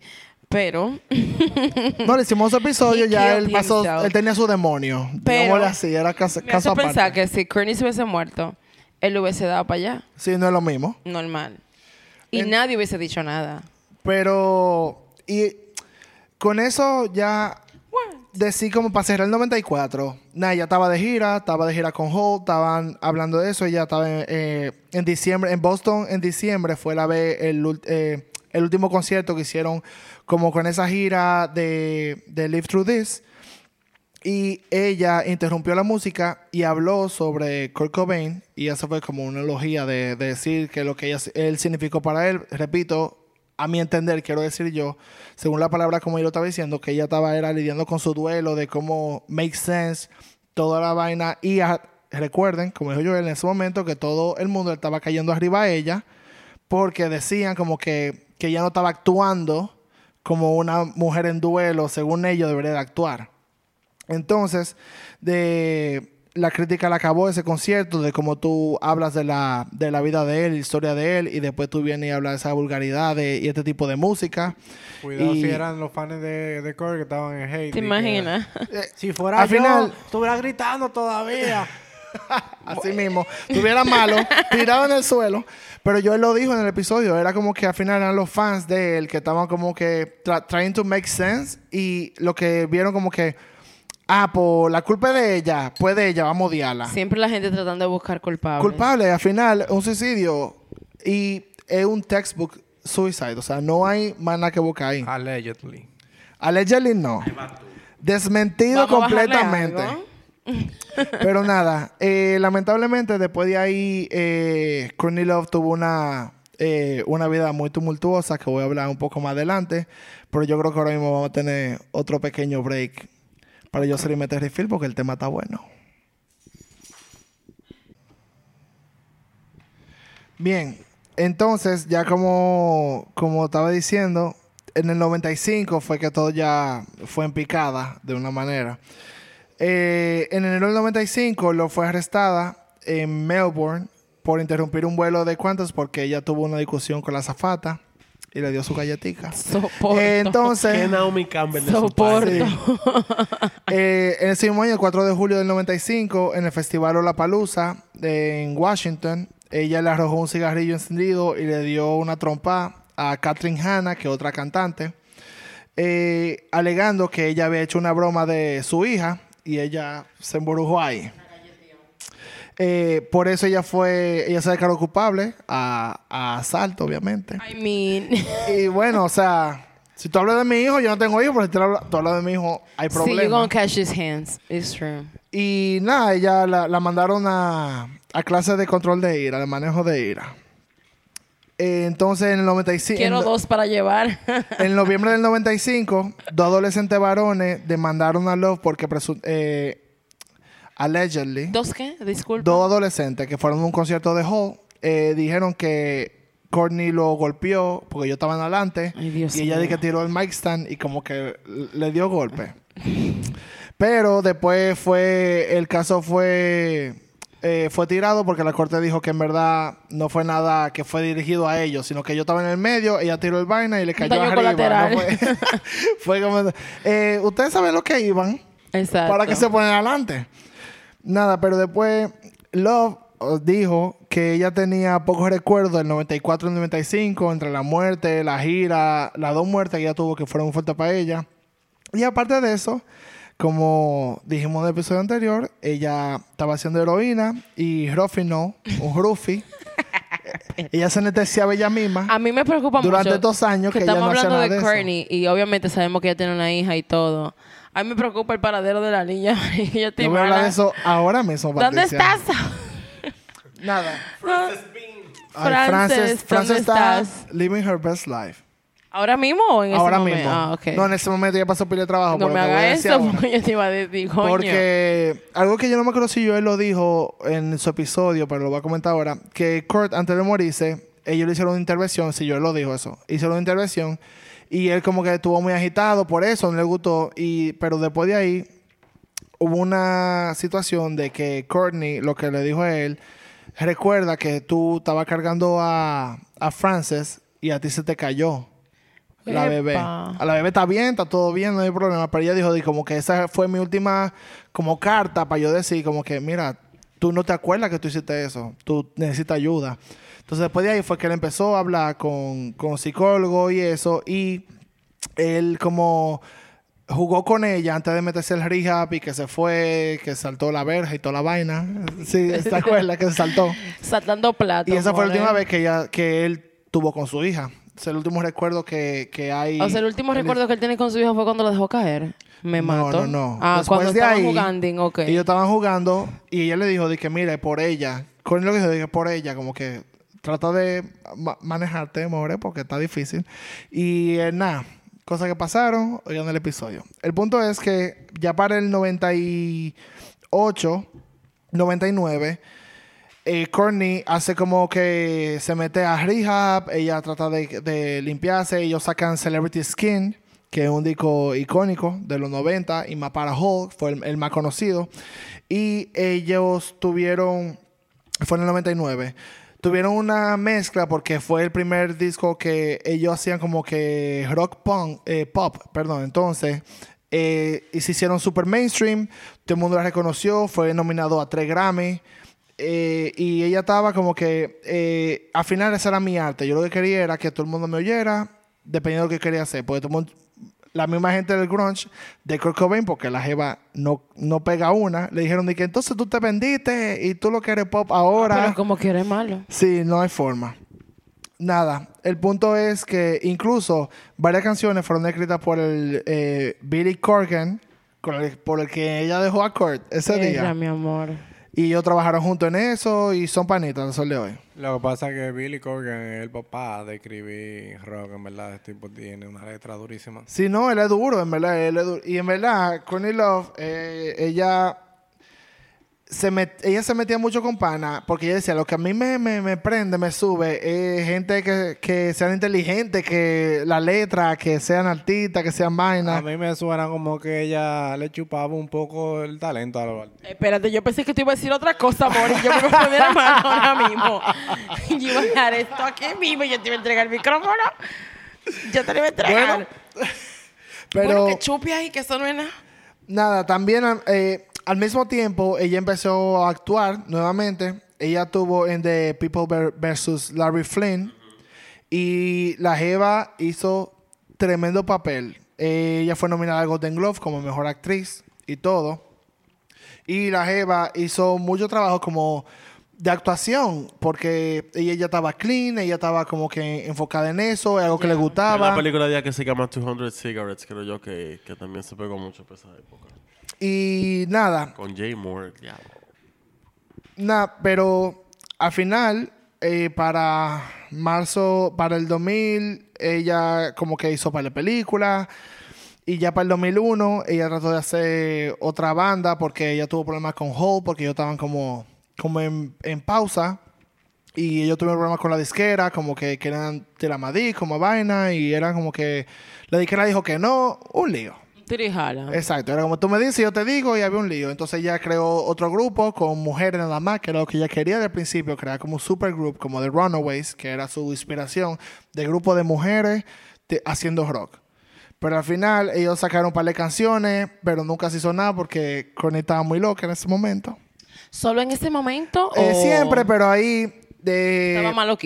pero No, le hicimos otro episodio, ya él pasó, himself. él tenía su demonio. Pero- Digámosle así, era caso, me caso hace pensar que si Courtney se hubiese muerto, él lo hubiese dado para allá, Sí, no es lo mismo. normal. Y En- nadie hubiese dicho nada. Pero, y con eso ya decí como para cerrar el 94. Nada, ya estaba de gira, estaba de gira con Holt, estaban hablando de eso. Ella estaba en, eh, en diciembre, en Boston en diciembre fue la vez, el, eh, el último concierto que hicieron como con esa gira de, de Live Through This. Y ella interrumpió la música y habló sobre Kurt Cobain. Y eso fue como una elogía de, de decir que lo que ella, él significó para él. Repito, a mi entender, quiero decir yo, según la palabra como yo estaba diciendo, que ella estaba era lidiando con su duelo, de cómo make sense, toda la vaina. Y recuerden, como dijo yo en ese momento, que todo el mundo estaba cayendo arriba a ella porque decían como que, que ella no estaba actuando como una mujer en duelo, según ellos debería de actuar. Entonces, de la crítica la acabó ese concierto, de cómo tú hablas de la, de la vida de él, historia de él, y después tú vienes y hablas de esa vulgaridad de- y este tipo de música. Cuidado Y- si eran los fans de, de que estaban en hate. ¿Te que- imaginas? Eh, Si fuera Al yo, final- estuviera gritando todavía. Así mismo, tuviera malo, tirado en el suelo. Pero yo él lo dijo en el episodio, era como que al final eran los fans de él que estaban como que tra- trying to make sense y lo que vieron como que, ah, por la culpa es de ella, pues de ella, vamos a odiarla. Siempre la gente tratando de buscar culpables. Culpable, al final, un suicidio y es un textbook suicide, o sea, no hay más nada que buscar ahí. Allegedly. Allegedly no. Desmentido Vamos completamente. Pero nada, eh, lamentablemente después de ahí, eh, Courtney Love tuvo una, eh, una vida muy tumultuosa que voy a hablar un poco más adelante. Pero yo creo que ahora mismo vamos a tener otro pequeño break para yo salir y meter refill porque el tema está bueno. Bien, entonces ya como, como estaba diciendo, en el 95 fue que todo ya fue en picada de una manera. Eh, en enero del 95 lo fue arrestada en Melbourne por interrumpir un vuelo de cuantos porque ella tuvo una discusión con la azafata y le dio su galletica. Soporto. Entonces, Que Naomi Campbell Soporto. eh, en ese mismo año, el 4 de julio del 95, en el Festival Lollapalooza en Washington, ella le arrojó un cigarrillo encendido y le dio una trompa a Catherine Hanna, que es otra cantante, eh, alegando que ella había hecho una broma de su hija y ella se embrujó ahí. Eh, por eso ella fue, ella se declaró culpable a, a asalto, obviamente. I mean, Y bueno, o sea, si tú hablas de mi hijo, yo no tengo hijos, pero si tú hablas, tú hablas de mi hijo, hay see, you're problemas. gonna catch his hands. It's true. Y nada, ella la, la mandaron a, a clases de control de ira, de manejo de ira. Eh, entonces, en el 95... Quiero en, dos para llevar. En noviembre del 95, dos adolescentes varones demandaron a Love porque presu- eh, allegedly... ¿Dos qué? Disculpa. Dos adolescentes que fueron a un concierto de Hall eh, dijeron que Courtney lo golpeó porque ellos estaban adelante Ay, Dios y ella mío. di que tiró el mic stand y como que le dio golpe. Pero después fue el caso fue eh, fue tirado porque la corte dijo que en verdad no fue nada que fue dirigido a ellos, sino que yo estaba en el medio, ella tiró el vaina y le cayó daño arriba. colateral. No fue, fue como eh, ustedes saben lo que iban Exacto. para que se ponen adelante. Nada, pero después Love oh, dijo que ella tenía pocos recuerdos del 94 y 95 entre la muerte, la gira, las dos muertes que ella tuvo que fueron fuertes para ella. Y aparte de eso, como dijimos en el episodio anterior, ella estaba haciendo heroína y Ruffino, un Ruffy, ella se anestesiaba ella misma. A mí me preocupa Durante mucho. estos años que ella estamos no hacía hablando de de y obviamente sabemos que ella tiene una hija y todo. A mí me preocupa el paradero de la niña. Yo voy a hablar de eso ahora mismo, ¿Dónde Patricia. estás? Nada. Ay, Frances, Frances, Frances ¿dónde está estás? living her best life. ¿Ahora mismo o en ese ahora momento? mismo. Ah, ok. No, en ese momento ya pasó pila de trabajo. No me haga eso ahora. porque yo te iba a decir, coño. Porque algo que yo no me acuerdo si yo él lo dijo en su episodio, pero lo voy a comentar ahora, que Kurt antes de morirse, ellos le hicieron una intervención, si yo él lo dijo eso, hicieron una intervención y él como que estuvo muy agitado por eso, no le gustó, y, pero después de ahí hubo una situación de que Courtney lo que le dijo a él, recuerda que tú estabas cargando a, a Frances y a ti se te cayó la bebé. A la bebé está bien, está todo bien, no hay problema. Pero ella dijo, di, como que esa fue mi última como carta para yo decir, como que, mira, tú no te acuerdas que tú hiciste eso, tú necesitas ayuda. Entonces después de ahí fue que él empezó a hablar con, con psicólogo y eso, y él como jugó con ella antes de meterse al rehab y que se fue, que saltó la verja y toda la vaina. Sí, ¿te acuerdas que se saltó? Saltando plata. Y esa fue la última vez que, ella, que él tuvo con su hija. Es el último recuerdo que, que hay. O sea, el último recuerdo que él tiene con su hijo fue cuando lo dejó caer. Me No, mató. No, no, Ah, Después cuando de estaban ahí, jugando, ok. Ellos estaban jugando y ella le dijo que, mire, por ella. Con lo que dijo, que por ella, como que trata de ma- manejarte, more, porque está difícil. Y eh, nada, cosas que pasaron, oigan el episodio. El punto es que ya para el 98, 99, eh, Courtney hace como que se mete a rehab, ella trata de, de limpiarse, ellos sacan Celebrity Skin, que es un disco icónico de los 90, y más para Hulk, fue el, el más conocido. Y ellos tuvieron, fue en el 99, tuvieron una mezcla porque fue el primer disco que ellos hacían como que rock punk, eh, pop, perdón, entonces... eh, y se hicieron super mainstream, todo el mundo la reconoció, fue nominado a tres Grammy. Eh, y ella estaba como que, al final esa era mi arte. Yo lo que quería era que todo el mundo me oyera, dependiendo de lo que quería hacer. Porque todo el mundo- la misma gente del grunge, de Kurt Cobain, porque la jeva no, no pega una, le dijeron de que entonces tú te vendiste y tú lo que eres pop ahora. Pero como que eres malo. Sí, no hay forma. Nada, el punto es que incluso varias canciones fueron escritas por el eh, Billy Corgan, por el que ella dejó a Kurt ese Era, día. mi amor. Y ellos trabajaron juntos en eso y son panitas al sol de hoy. Lo que pasa es que Billy Corgan es el papá de escribir rock, en verdad. Este tipo tiene una letra durísima. Sí, no, él es duro, en verdad. Él es duro. Y en verdad, Courtney Love, eh, ella, se met- ella se metía mucho con pana porque ella decía, lo que a mí me, me, me prende, me sube, es gente que, que sean inteligentes, que la letra, que sean artistas, que sean A vainas. mí me suena como que ella le chupaba un poco el talento a los artistas. Espérate, yo pensé que tú ibas a decir otra cosa, amor. Y yo me voy a poner a mano ahora mismo. Yo iba a dejar esto aquí mismo y yo te iba a entregar el micrófono. Yo te lo iba a entregar. Bueno, pero Bueno, que chupe ahí, que eso no es nada. nada, también eh, al mismo tiempo ella empezó a actuar nuevamente. Ella tuvo en The People Ver- versus Larry Flynn y la Jeva hizo tremendo papel. Ella fue nominada al Golden Globe como mejor actriz y todo. Y la Jeva hizo mucho trabajo como de actuación, porque ella ya estaba clean, ella estaba como que enfocada en eso, algo que le Hay gustaba. una película de ella que se llama 200 Cigarettes, creo yo, que, que también se pegó mucho por esa época. Y nada, Con Jay Moore, diablo. nada, pero al final, eh, para marzo, para el 2000, ella como que hizo para la película. Y ya para el 2001, ella trató de hacer otra banda porque ella tuvo problemas con Hole, porque ellos estaban como, como en, en pausa. Y ellos tuvieron problemas con la disquera, como que querían tirar Madrid como vaina. Y era como que la disquera dijo que no, un lío. Tirijala. Exacto, era como tú me dices, yo te digo y había un lío. Entonces ella creó otro grupo con mujeres nada más, que era lo que ella quería del principio, crear como un supergroup, como The Runaways, que era su inspiración, de grupo de mujeres de- haciendo rock. Pero al final ellos sacaron un par de canciones, pero nunca se hizo nada porque Courtney estaba muy loca en ese momento. ¿Solo en ese momento? Eh, o- siempre, pero ahí de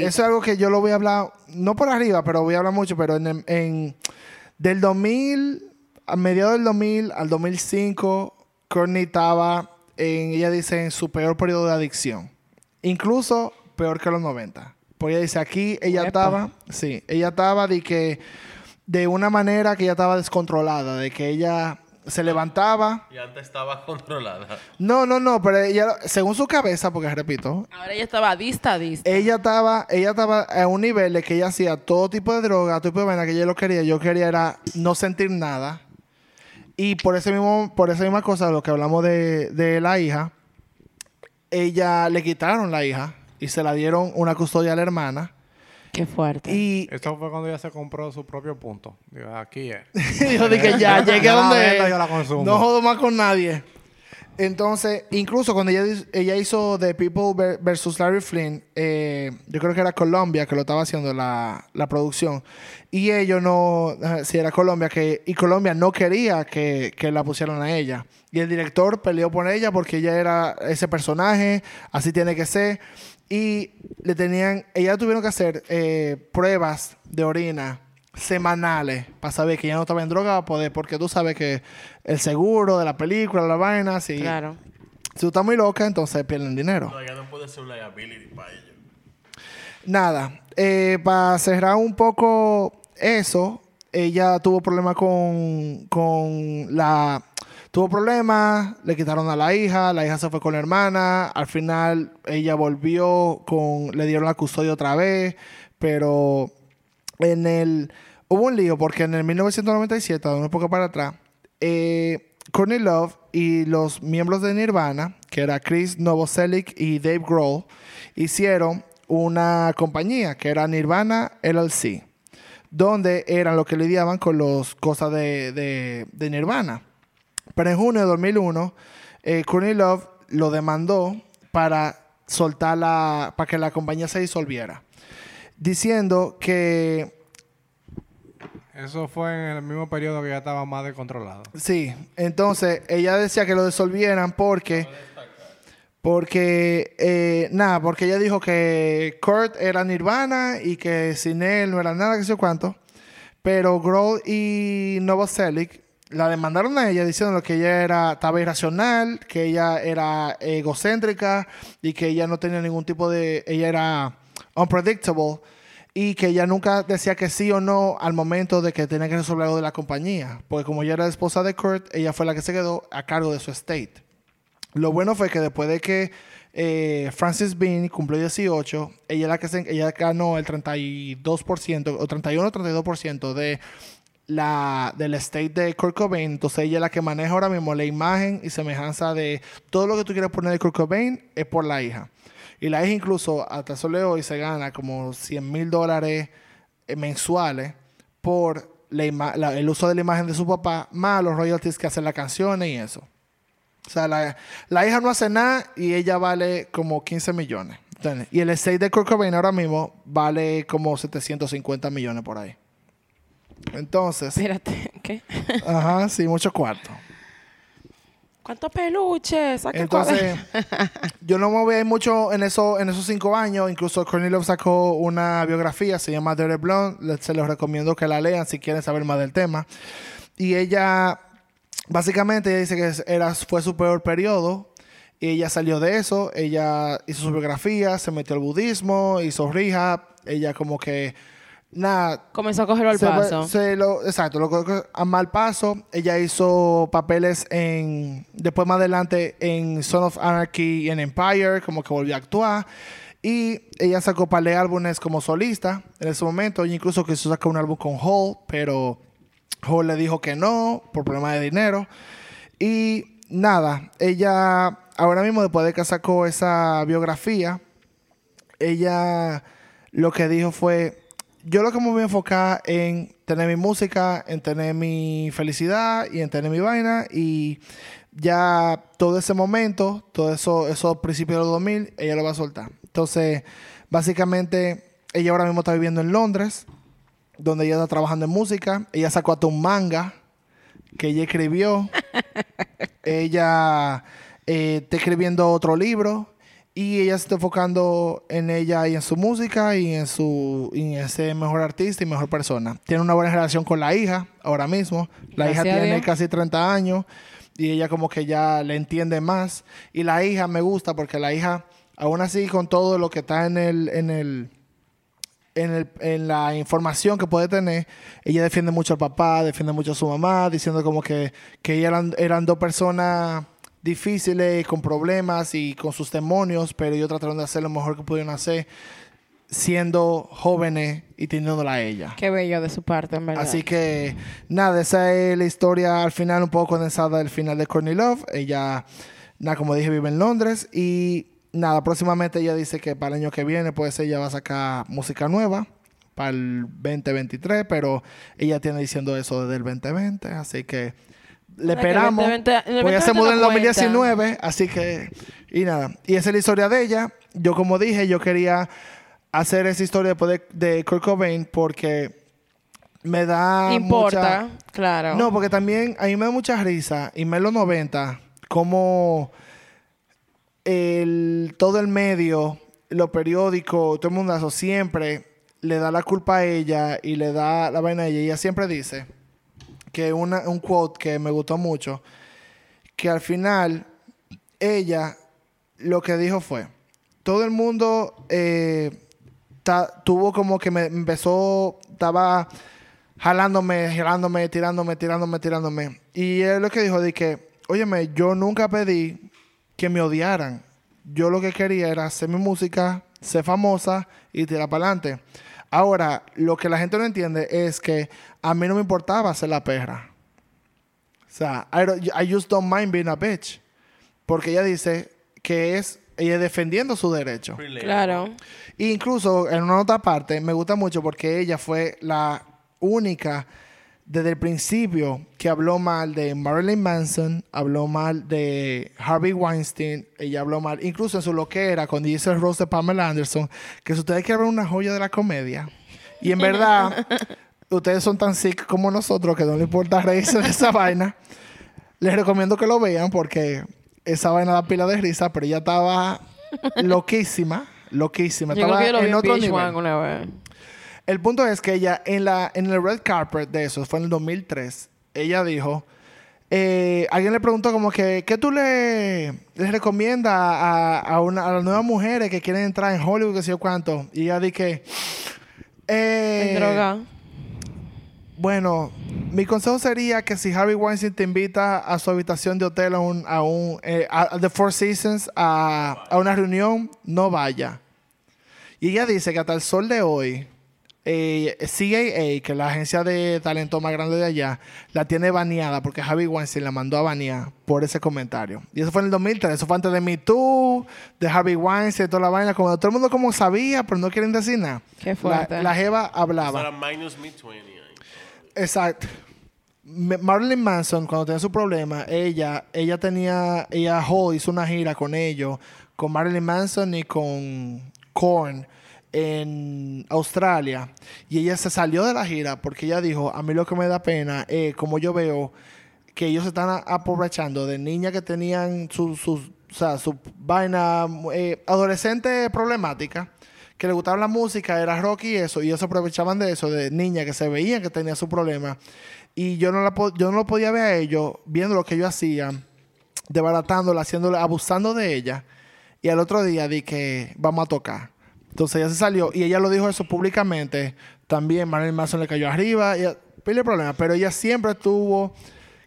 eso es algo que yo lo voy a hablar no por arriba, pero voy a hablar mucho, pero en, en- del 2000 a mediados del 2000 al 2005 Courtney estaba en ella dice en su peor periodo de adicción. Incluso peor que los 90. Porque ella dice aquí ella Epa. estaba, sí, ella estaba de que de una manera que ella estaba descontrolada, de que ella se levantaba Y antes estaba controlada. no, no, no, pero ella, según su cabeza, porque repito, Ahora ella estaba dista a dista. ella estaba, ella estaba a un nivel de que ella hacía todo tipo de droga, todo tipo de vaina que ella lo quería. Yo quería era no sentir nada. Y por ese mismo, por esa misma cosa, lo que hablamos de, de la hija, ella le quitaron la hija y se la dieron una custodia a la hermana. Qué fuerte. Y Esto fue cuando ella se compró su propio punto. Digo, aquí es. yo dije, ya, llegué a donde yo la consumo. no jodo más con nadie. Entonces, incluso cuando ella, hizo The People ver- versus Larry Flynn, eh, yo creo que era Colombia que lo estaba haciendo la, la producción. Y ellos no, eh, si era Colombia, que, y Colombia no quería que, que la pusieran a ella. Y el director peleó por ella porque ella era ese personaje, así tiene que ser. Y le tenían, ella tuvieron que hacer eh, pruebas de orina semanales para saber que ya no estaba en droga, poder, porque tú sabes que el seguro de la película, la vaina, si, Claro. si tú estás muy loca, entonces pierden dinero. No, ya no puede ser un liability para ellos. Nada, eh, para cerrar un poco eso, ella tuvo problemas con, con la... Tuvo problemas, le quitaron a la hija, la hija se fue con la hermana, al final ella volvió con... Le dieron la custodia otra vez, pero en el... Hubo un lío porque en el 1997, de una época para atrás, eh, Courtney Love y los miembros de Nirvana, que era Chris Novoselic y Dave Grohl, hicieron una compañía que era Nirvana LLC, donde eran lo que lidiaban con las cosas de, de- de Nirvana. Pero en junio de 2001, eh, Courtney Love lo demandó para soltar la, para que la compañía se disolviera, diciendo que Eso fue en el mismo periodo que ya estaba más descontrolado. Sí, entonces ella decía que lo disolvieran porque. Porque, eh, nada, porque ella dijo que Kurt era Nirvana y que sin él no era nada, que sé cuánto. Pero Grohl y Novoselic la demandaron a ella diciendo que ella era, estaba irracional, que ella era egocéntrica y que ella no tenía ningún tipo de. Ella era unpredictable y que ella nunca decía que sí o no al momento de que tenía que resolver algo de la compañía. Porque como ella era la esposa de Kurt, ella fue la que se quedó a cargo de su estate. Lo bueno fue que después de que eh, Frances Bean cumplió 18, ella, la que se- ella ganó el 32% o 31 o 32% de la, del estate de Kurt Cobain. Entonces ella es la que maneja ahora mismo la imagen y semejanza de todo lo que tú quieras poner de Kurt Cobain es por la hija. Y la hija incluso hasta el sol de hoy se gana como 100 mil dólares eh, mensuales por la ima- la- el uso de la imagen de su papá, más los royalties que hacen las canciones y eso. O sea, la, la hija no hace nada y ella vale como 15 millones. Y el estate de Kurt Cobain ahora mismo vale como 750 millones por ahí. Entonces, Espérate, ¿qué? ajá, sí, mucho cuarto. ¿Cuántos peluches? Saca Entonces, yo no me voy a ir mucho en, eso, en esos cinco años. Incluso Courtney Love sacó una biografía, se llama Dirty Blonde. Se los recomiendo que la lean si quieren saber más del tema. Y ella, básicamente, ella dice que era, fue su peor periodo. Y ella salió de eso. Ella hizo su biografía, se metió al budismo, hizo rehab. Ella como que, nada, Comenzó a cogerlo al se paso. se lo- exacto, lo colocó a mal paso. Ella hizo papeles en. Después, más adelante, en Son of Anarchy y en Empire, como que volvió a actuar. Y ella sacó par de álbumes como solista en ese momento. Ella incluso quiso sacar un álbum con Hall, pero Hall le dijo que no por problemas de dinero. Y nada, ella ahora mismo, después de que sacó esa biografía, ella lo que dijo fue, yo lo que me voy a enfocar en tener mi música, en tener mi felicidad y en tener mi vaina y ya todo ese momento, todo eso, esos principios de los 2000, ella lo va a soltar. Entonces, básicamente, ella ahora mismo está viviendo en Londres, donde ella está trabajando en música. Ella sacó hasta un manga que ella escribió. ella eh, está escribiendo otro libro y ella se está enfocando en ella y en su música y en su y en ser mejor artista y mejor persona. Tiene una buena relación con la hija ahora mismo. La Gracias hija tiene casi 30 años y ella como que ya le entiende más. Y la hija me gusta porque la hija, aún así con todo lo que está en el, en el, en, el- en la información que puede tener, ella defiende mucho al papá, defiende mucho a su mamá, diciendo como que, que ellas eran, eran dos personas difíciles, con problemas y con sus demonios, pero ellos trataron de hacer lo mejor que pudieron hacer, siendo jóvenes y teniéndola a ella. Qué bello de su parte, en verdad. Así que, nada, esa es la historia al final, un poco condensada del final de Courtney Love. Ella, nada, como dije, vive en Londres. Y nada, próximamente ella dice que para el año que viene, pues ella va a sacar música nueva para el 2023, pero ella tiene diciendo eso desde el 2020, así que le esperamos. 2020 el Pues ella se 2020 mudó en el no cuenta. 2019, así que, y nada. Y esa es la historia de ella. Yo, como dije, yo quería hacer esa historia después de, de Kurt Cobain porque me da Importa, mucha- claro. No, porque también a mí me da mucha risa, y me en los 90, como el, todo el medio, los periódicos, todo el mundo siempre le da la culpa a ella y le da la vaina a ella. Ella siempre dice que una, un quote que me gustó mucho, que al final ella lo que dijo fue, todo el mundo eh, tuvo como que me empezó, estaba jalándome, jalándome, tirándome, tirándome, tirándome. Y él lo que dijo de que, óyeme, yo nunca pedí que me odiaran. Yo lo que quería era hacer mi música, ser famosa y tirar para adelante. Ahora, lo que la gente no entiende es que a mí no me importaba ser la perra. O sea, I, don't- I just don't mind being a bitch. Porque ella dice que es ella defendiendo su derecho. Claro. E incluso en una otra parte me gusta mucho porque ella fue la única desde el principio que habló mal de Marilyn Manson, habló mal de Harvey Weinstein, ella habló mal, incluso en su loquera cuando hizo el roast de Pamela Anderson, que si ustedes quieren ver una joya de la comedia, y en verdad ustedes son tan sick como nosotros que no le importa reírse de esa vaina, les recomiendo que lo vean porque esa vaina da pila de risa, pero ella estaba loquísima, loquísima, Yo creo estaba que lo vi en otro VH1 nivel. alguna vez. El punto es que ella, en, la, en el red carpet de eso, fue en el 2003, ella dijo, eh, alguien le preguntó como que, ¿qué tú le, recomiendas a, a, una, a las nuevas mujeres que quieren entrar en Hollywood, que sé yo cuánto? Y ella dije, eh, En droga. bueno, mi consejo sería que si Harvey Weinstein te invita a su habitación de hotel a un, a un eh, a The Four Seasons a, a una reunión, no vaya. Y ella dice que hasta el sol de hoy, eh, CAA, que es la agencia de talento más grande de allá, la tiene baneada porque Harvey Weinstein la mandó a banear por ese comentario. Y eso fue en el 2003, eso fue antes de Me Too, de Harvey Weinstein, toda la vaina, como todo el mundo como sabía, pero no quieren decir nada. Qué fuerte. La, la jeva hablaba. Era minus mid 20 ahí. Exacto. Marilyn Manson, cuando tenía su problema, ella, ella tenía, ella Hall hizo una gira con ellos, con Marilyn Manson y con Korn. En Australia y ella se salió de la gira porque ella dijo, a mí lo que me da pena es como yo veo que ellos se están aprovechando de niñas que tenían sus, sus- o sea, su vaina eh, adolescente problemática, que le gustaba la música, era rock y eso, y ellos aprovechaban de eso, de niñas que se veían que tenían su problema. Y yo no, la, yo no lo podía ver a ellos viendo lo que ellos hacían, desbaratándola, haciéndole, abusando de ella. Y al otro día di que vamos a tocar. Entonces ella se salió y ella lo dijo eso públicamente. También Marilyn Manson le cayó arriba. Y pile problema. Pero ella siempre estuvo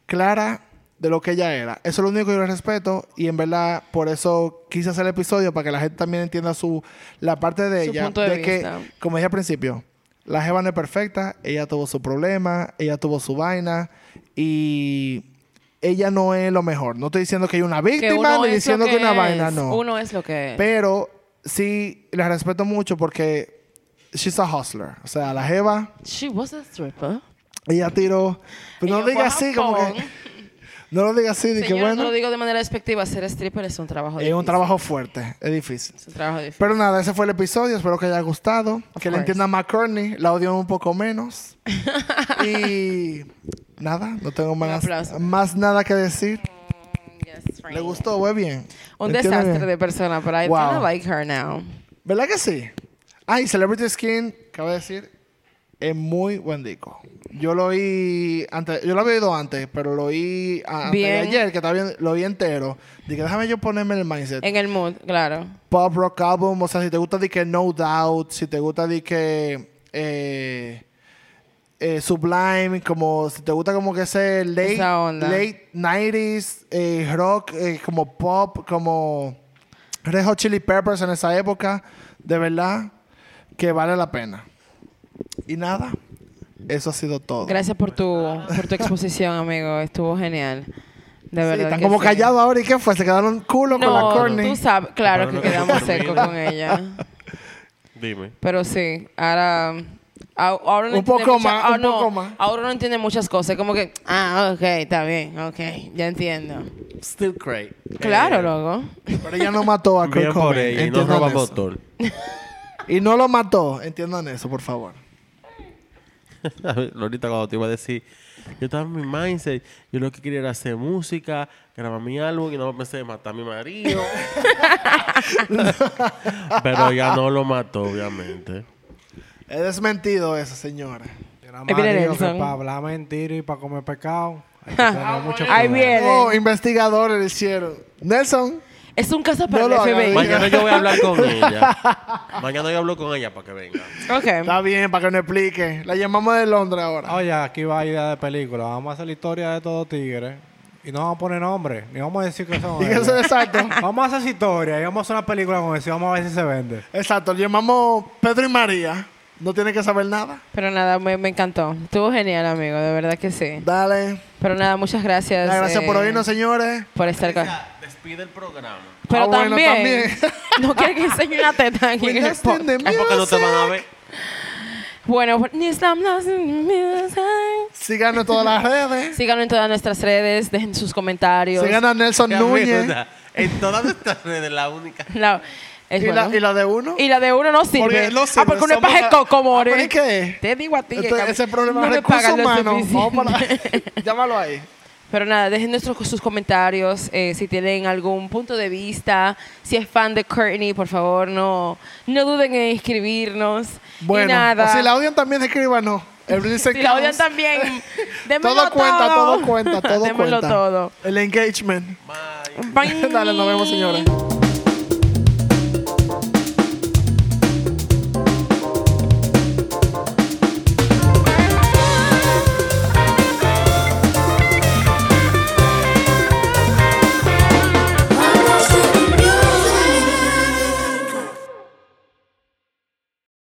clara de lo que ella era. Eso es lo único que yo le respeto. Y en verdad, por eso quise hacer el episodio para que la gente también entienda su la parte de Su ella. punto de que, como dije al principio, la Jeva no es perfecta. Ella tuvo su problema. Ella tuvo su vaina. Y ella no es lo mejor. No estoy diciendo que ella es una Que víctima ni diciendo que, una es. vaina, no. Uno es lo que es. Pero sí, la respeto mucho porque she's a hustler. O sea, la Jeva, She was a stripper. ella tiró. Pero no Ella lo diga fue a así, como que. No lo diga así, de que bueno. no lo digo de manera despectiva. Ser stripper es un trabajo Es difícil. un trabajo fuerte, es difícil. Es un trabajo difícil. Pero nada, ese fue el episodio. Espero que haya gustado. Of que le course. entienda a McCartney. La odio un poco menos. y nada, no tengo más, más nada que decir. Yes, Le gustó, fue bien. Un ¿Entiende desastre bien? de persona, pero I Wow. kinda like her now. ¿Verdad que sí? Ay, Celebrity Skin, cabe decir, es muy buen disco. Yo lo oí antes, yo lo había oído antes, pero lo oí antes de ayer, que estaba bien, lo oí entero. Dije, déjame yo ponerme en el mindset. En el mood, claro. Pop rock album, o sea, si te gusta de que No Doubt, si te gusta de que eh, eh, Sublime, como si te gusta como que ese late, late 90s, eh, rock, eh, como pop, como Red Hot Chili Peppers en esa época, de verdad que vale la pena. Y nada, eso ha sido todo. Gracias por tu, por tu exposición, amigo. Estuvo genial. De Sí, verdad. están que como sí. callados ahora y qué fue, se quedaron culo con la No, Courtney. tú sabes, claro que quedamos secos con ella. Dime. Pero sí, ahora. A- Ahora no Un entiende poco mucha- más, ah, un no, poco más. Ahora no entiende muchas cosas. Como que, ah, ok, está bien, ok, ya entiendo. Still great. Claro, Eh, loco. Pero ella no mató a Kurt Cobain, ella y no roba motor. Y no lo mató, entiendan eso, por favor. Ahorita cuando te iba a decir, yo estaba en mi mindset, yo lo que quería era hacer música, grabar mi álbum y no pensé en matar a mi marido. Pero ya no lo mató, obviamente. Es desmentido eso, señora. Ahí más que Nelson. para hablar mentira y para comer pecado. Hay que tener mucho Ahí cuidado. viene. Oh, investigadores le hicieron. Nelson, Es un caso para No lo el hagas, FBI. Mañana yo voy a hablar con ella. Mañana yo hablo con ella para que venga. Ok. está bien, para que nos explique. La llamamos de Londres ahora. Oye, aquí va idea de película. Vamos a hacer la historia de todos tigres. Y no vamos a poner nombre. Ni vamos a decir que son. Dígase ellos. exacto. Vamos a hacer esa historia y vamos a hacer una película con eso y vamos a ver si se vende. Exacto, le llamamos Pedro y María. No tiene que saber nada. Pero nada, me, me encantó. Estuvo genial, amigo, de verdad que sí. Dale. Pero nada, muchas gracias. Ya, gracias por eh, oírnos, señores. Por estar con... Despide el programa. Pero Ah, bueno, también, también. no quiere que enseñe una teta aquí en el. Es porque no te van a ver. Bueno, pues. Síganos en todas las redes. Síganos en todas nuestras redes, dejen sus comentarios. Sigan a Nelson Núñez. En todas nuestras redes, la única. La- es ¿Y, bueno. la, ¿Y la de uno? Y la de uno no sirve. Porque no ah, sirve, porque uno es paje coco, Ah, more. ¿pero y qué? Te digo a ti. que Entonces, cab- ese problema no recursos humanos. Vamos para. Llámalo ahí. Pero nada, dejen nuestros, sus comentarios. eh, si tienen algún punto de vista, si es fan de Courtney, por favor, no, no duden en escribirnos. Bueno, y nada. o si la odian también, escríbanos. El Si la odian también, démelo Todo cuenta, todo cuenta, todo Démelo cuenta. todo. El engagement. Bye. Bye. Dale, nos vemos, señores.